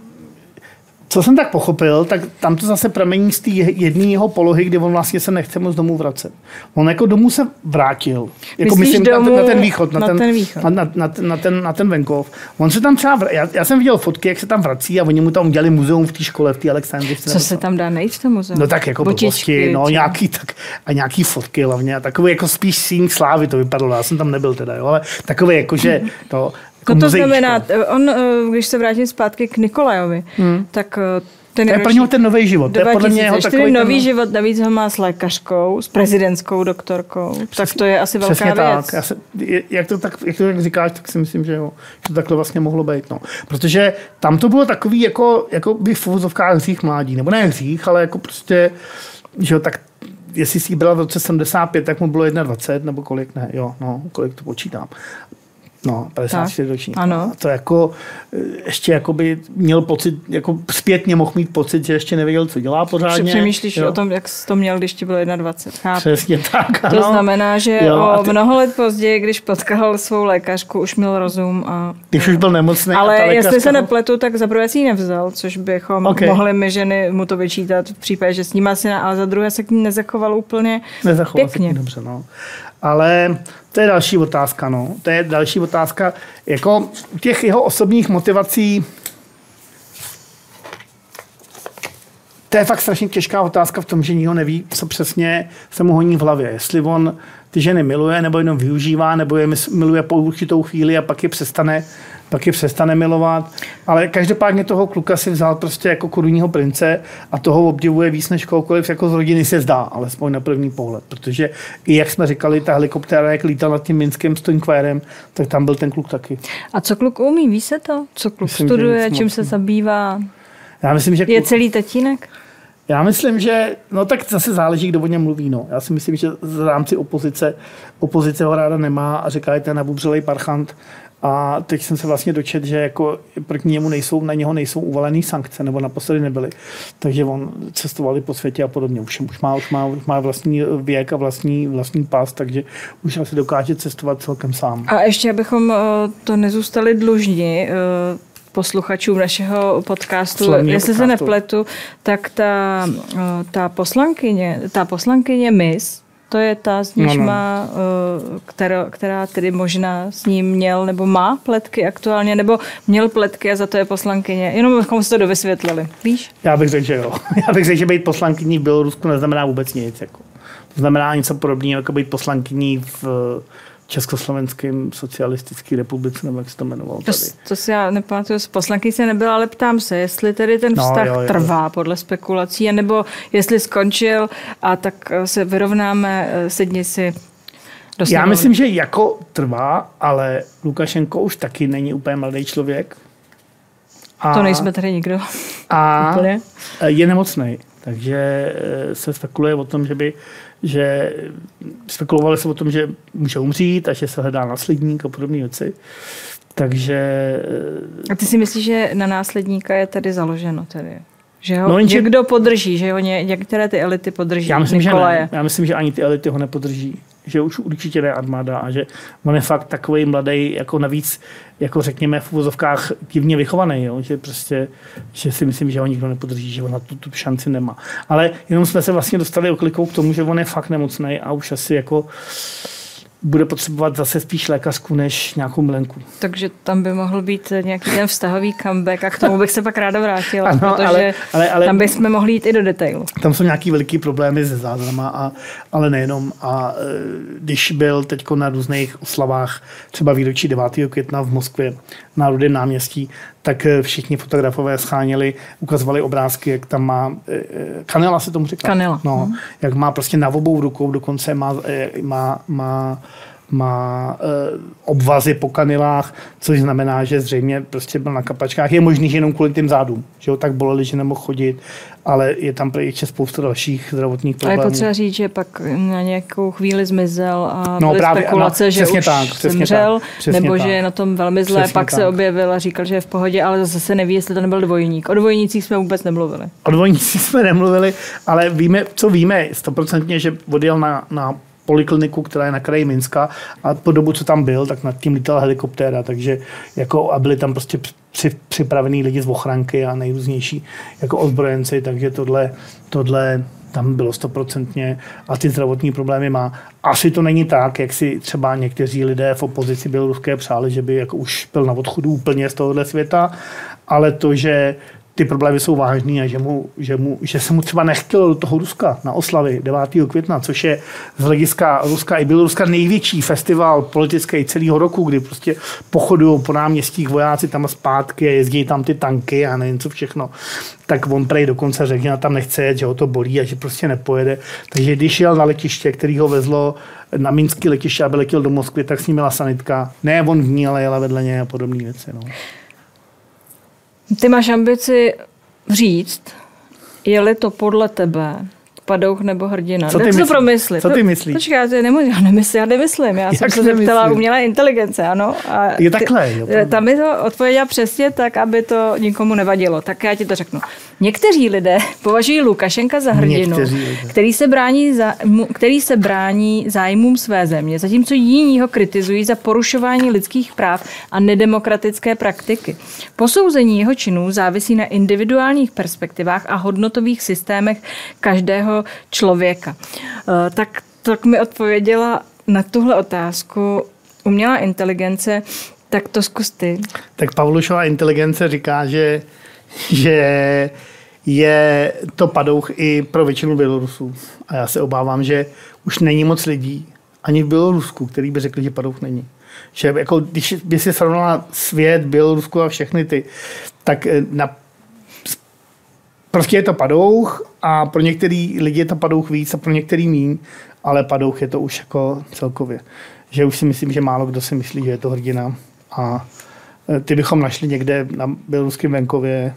co jsem tak pochopil, tak tam to zase pramení z té jedné jeho polohy, kdy on vlastně se nechce moc domů vracet. On jako domů se vrátil. Jako Myslíš myslím na, ten, domů- na ten východ, na, na ten, ten východ. Na, na, na, ten- na, ten, na ten venkov. On se tam třeba, já, já, jsem viděl fotky, jak se tam vrací a oni mu tam udělali muzeum v té škole, v té Alexandřivce. Co se tam dá najít v tom muzeu? No tak jako Botičky, blbosti, no nějaký, tak, a nějaký fotky hlavně a takový jako spíš síň slávy to vypadalo, já jsem tam nebyl teda, jo, ale takový jako, že to, jako No to muzeíčko. znamená, on, eh, když se vrátím zpátky k Nikolajovi, hmm. tak eh, ten To je pro něho ten nový život, to je podle mě jeho 2004 takový nový ten, život, navíc ho má s lékařkou, s prezidentskou doktorkou, tak to je asi velká Přesně věc. tak. Já se, jak, to tak, jak to tak říkáš, tak si myslím, že, jo, že to takhle vlastně mohlo být. No. Protože tam to bylo takový, jako, jako by v uvozovkách hřích mládí. Nebo ne hřích, ale jako prostě, že jo, tak jestli si byla v roce 75, tak mu bylo 21, nebo kolik, ne, jo, no, kolik to počítám. No, 54 ročník. ano. A to jako eh, ještě jako by měl pocit, jako zpětně mohl mít pocit, že ještě nevěděl, co dělá pořádně. Přemýšlíš jo. o tom, jak jsi to měl, když ti bylo 21. Chápu. Přesně tak, To ano. znamená, že Jo, o ty- mnoho let později, když potkal svou lékařku, už měl rozum. A... Když už byl nemocný. a Ale ta jestli lékařka se nepletu, tak za prvé si ji nevzal, což bychom Ok. okay. mohli my ženy mu to vyčítat v případě, že s ním asi, ale za druhé se k ní nezachoval úplně Nezachoval se k pěkně. ní dobře, no. Ale to je další otázka, no. To je další otázka. Jako těch jeho osobních motivací to je fakt strašně těžká otázka v tom, že nikdo neví, co přesně se mu honí v hlavě. Jestli on ty ženy miluje, nebo jenom využívá, nebo je miluje po určitou chvíli a pak je přestane, pak je přestane milovat. Ale každopádně toho kluka si vzal prostě jako korunního prince a toho obdivuje víc než kohokoliv jako z rodiny se zdá, alespoň na první pohled. Protože i jak jsme říkali, ta helikoptéra, jak lítal nad tím minským Stoinkvérem, tak tam byl ten kluk taky. A co kluk umí, ví se to? Co kluk Myslím, studuje, čím se zabývá? Já myslím, že Je kluk, celý tatínek? Já myslím, že no tak zase záleží, kdo o něm mluví. No. Já si myslím, že v rámci opozice, opozice ho ráda nemá a říká, že to je nabubřelej parchant. A teď jsem se vlastně dočet, že jako proti němu nejsou, na něho nejsou uvalený sankce, nebo naposledy nebyly. Takže on cestoval i po světě a podobně. Už, už, má, už, má, už má vlastní věk a vlastní, vlastní pas, takže už asi dokáže cestovat celkem sám. A ještě, abychom eh, to nezůstali dlužni, eh, posluchačům našeho podcastu, Slavného jestli se podcastu. nepletu, tak ta, eh, ta poslankyně, ta poslankyně Miss, to je ta, z níž No, no. má, eh, která, která tedy možná s ním měl nebo má pletky aktuálně, nebo měl pletky a za to je poslankyně. Jenom bychom si to dovysvětlili. Víš? Já bych řekl, že jo. Já bych řekl, že být poslankyní v Bělorusku neznamená vůbec nic. Jako. To znamená něco podobného, jako být poslankyní v Československém socialistické republice, nebo jak se to jmenovalo To, tady. to si já nepamatuju, s poslanky se nebyla, ale ptám se, jestli tedy ten No, vztah jo, jo. trvá podle spekulací, nebo jestli skončil a tak eh, se vyrovnáme, eh, sedni si do Já myslím, že jako trvá, ale Lukašenko už taky není úplně mladý člověk. A, To nejsme tady nikdo. a úplně. je nemocný. Takže eh, se spekuluje o tom, že by že spekulovali se o tom, že může umřít a že se hledá následník a podobné věci. Takže eh, A ty si myslíš, že na následníka je tady založeno tedy? Že ho No, no, jenže- někdo podrží, že ho ně, některé ty elity podrží. Já myslím, Nikolaje. že ne. Já myslím, že ani ty elity ho nepodrží. Že už určitě ne armáda a že on je fakt takový mladý, jako navíc, jako řekněme v uvozovkách divně vychovaný, jo? že prostě, že si myslím, že ho nikdo nepodrží, že on na tu, tu šanci nemá. Ale jenom jsme se vlastně dostali oklikou k tomu, že on je fakt nemocný a už asi jako bude potřebovat zase spíš lékařku než nějakou milenku. Takže tam by mohl být nějaký ten vztahový comeback a k tomu bych se pak ráda vrátila, Ano, protože ale- ale- ale- tam bychom mohli jít i do detailu. Tam jsou nějaký veliký problémy se zázrama, a, ale nejenom. A e, když byl teď na různých oslavách, třeba výročí 9. května v Moskvě, na Rudém náměstí, tak eh, všichni fotografové scháněli, ukazovali obrázky, jak tam má, eh, kanela se tomu říká. Kanela. No, hmm. jak má prostě na obou rukou, dokonce má, má, má má e, obvazy po kanilách, což znamená, že zřejmě prostě byl na kapačkách. Je možný, že jenom kvůli tím zádům, že ho tak boleli, že nemohl chodit, ale je tam ještě spousta dalších zdravotních problémů. A je potřeba říct, že pak na nějakou chvíli zmizel a no, byly právě, spekulace, no, že už tak, zemřel, tak, nebo tak. že je na tom velmi zlé, přesně pak tak. se objevil a říkal, že je v pohodě, ale zase se neví, jestli to nebyl dvojník. O dvojnících jsme vůbec nemluvili. O dvojnících jsme nemluvili, ale víme, co víme, stoprocentně, že odjel na, na polikliniku, která je na kraji Minska a po dobu, co tam byl, tak nad tím lítala helikoptéra, takže jako a byli tam prostě při, připravení lidi z ochranky a nejrůznější jako ozbrojenci, takže tohle, tohle tam bylo stoprocentně a ty zdravotní problémy má. Asi to není tak, jak si třeba někteří lidé v opozici běloruské přáli, že by jako už byl na odchodu úplně z tohohle světa, ale to, že ty problémy jsou vážný a že, mu, že, mu, že se mu třeba nechtělo do toho Ruska na oslavy 9. května, což je z hlediska Ruska i Běloruska největší festival politický celého roku, kdy prostě pochodují po náměstích vojáci tam zpátky a jezdí tam ty tanky a nevím co všechno. Tak on prej dokonce řekl, že tam nechce jet, že ho to bolí a že prostě nepojede. Takže když jel na letiště, který ho vezlo na minský letiště, aby letěl do Moskvy, tak s ním měla sanitka. Ne on v ní, ale jela vedle něj a podobné věci. No. Ty máš ambici říct, je-li to podle tebe padouch nebo hrdina. Co ty, myslí? to promysli. Co ty myslíš? Počkej, já, ty nemůžu, já nemyslím, já nemyslím. Já Jak jsem se zeptala umělé inteligence, ano. A je takhle. Jo, tam mi to odpověděla přesně tak, aby to nikomu nevadilo. Tak já ti to řeknu. Někteří lidé považují Lukašenka za hrdinu, který se, brání za, který se brání zájmům své země, zatímco jiní ho kritizují za porušování lidských práv a nedemokratické praktiky. Posouzení jeho činů závisí na individuálních perspektivách a hodnotových systémech každého člověka. Eh, tak, tak mi odpověděla na tuhle otázku umělá inteligence, tak to zkus ty. Tak Pavlušová inteligence říká, že, že je to padouch i pro většinu Bělorusů. A já se obávám, že už není moc lidí, ani v Bělorusku, který by řekli, že padouch není. Že jako, když by si srovnala svět, Bělorusku a všechny ty, tak eh, na, prostě je to padouch a pro některý lidi je to padouch víc a pro některý míň, ale padouch je to už jako celkově. Že už si myslím, že málo kdo si myslí, že je to hrdina a eh, ty bychom našli někde na běloruském venkově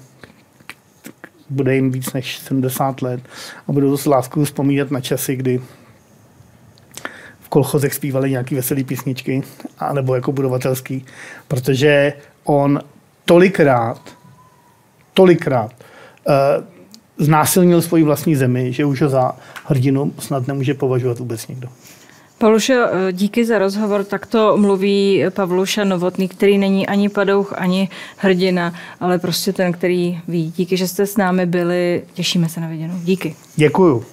bude jim víc než 70 let a budou s láskou vzpomínat na časy, kdy v kolchozech zpívali nějaký veselý písničky, anebo jako budovatelský, protože on tolikrát, tolikrát znásilnil svoji vlastní zemi, že už ho za hrdinu snad nemůže považovat vůbec nikdo. Pavlušo, eh, díky za rozhovor. Takto mluví Pavluša Novotný, který není ani padouch, ani hrdina, ale prostě ten, který ví. Díky, že jste s námi byli. Těšíme se na viděnou. Díky. Děkuju.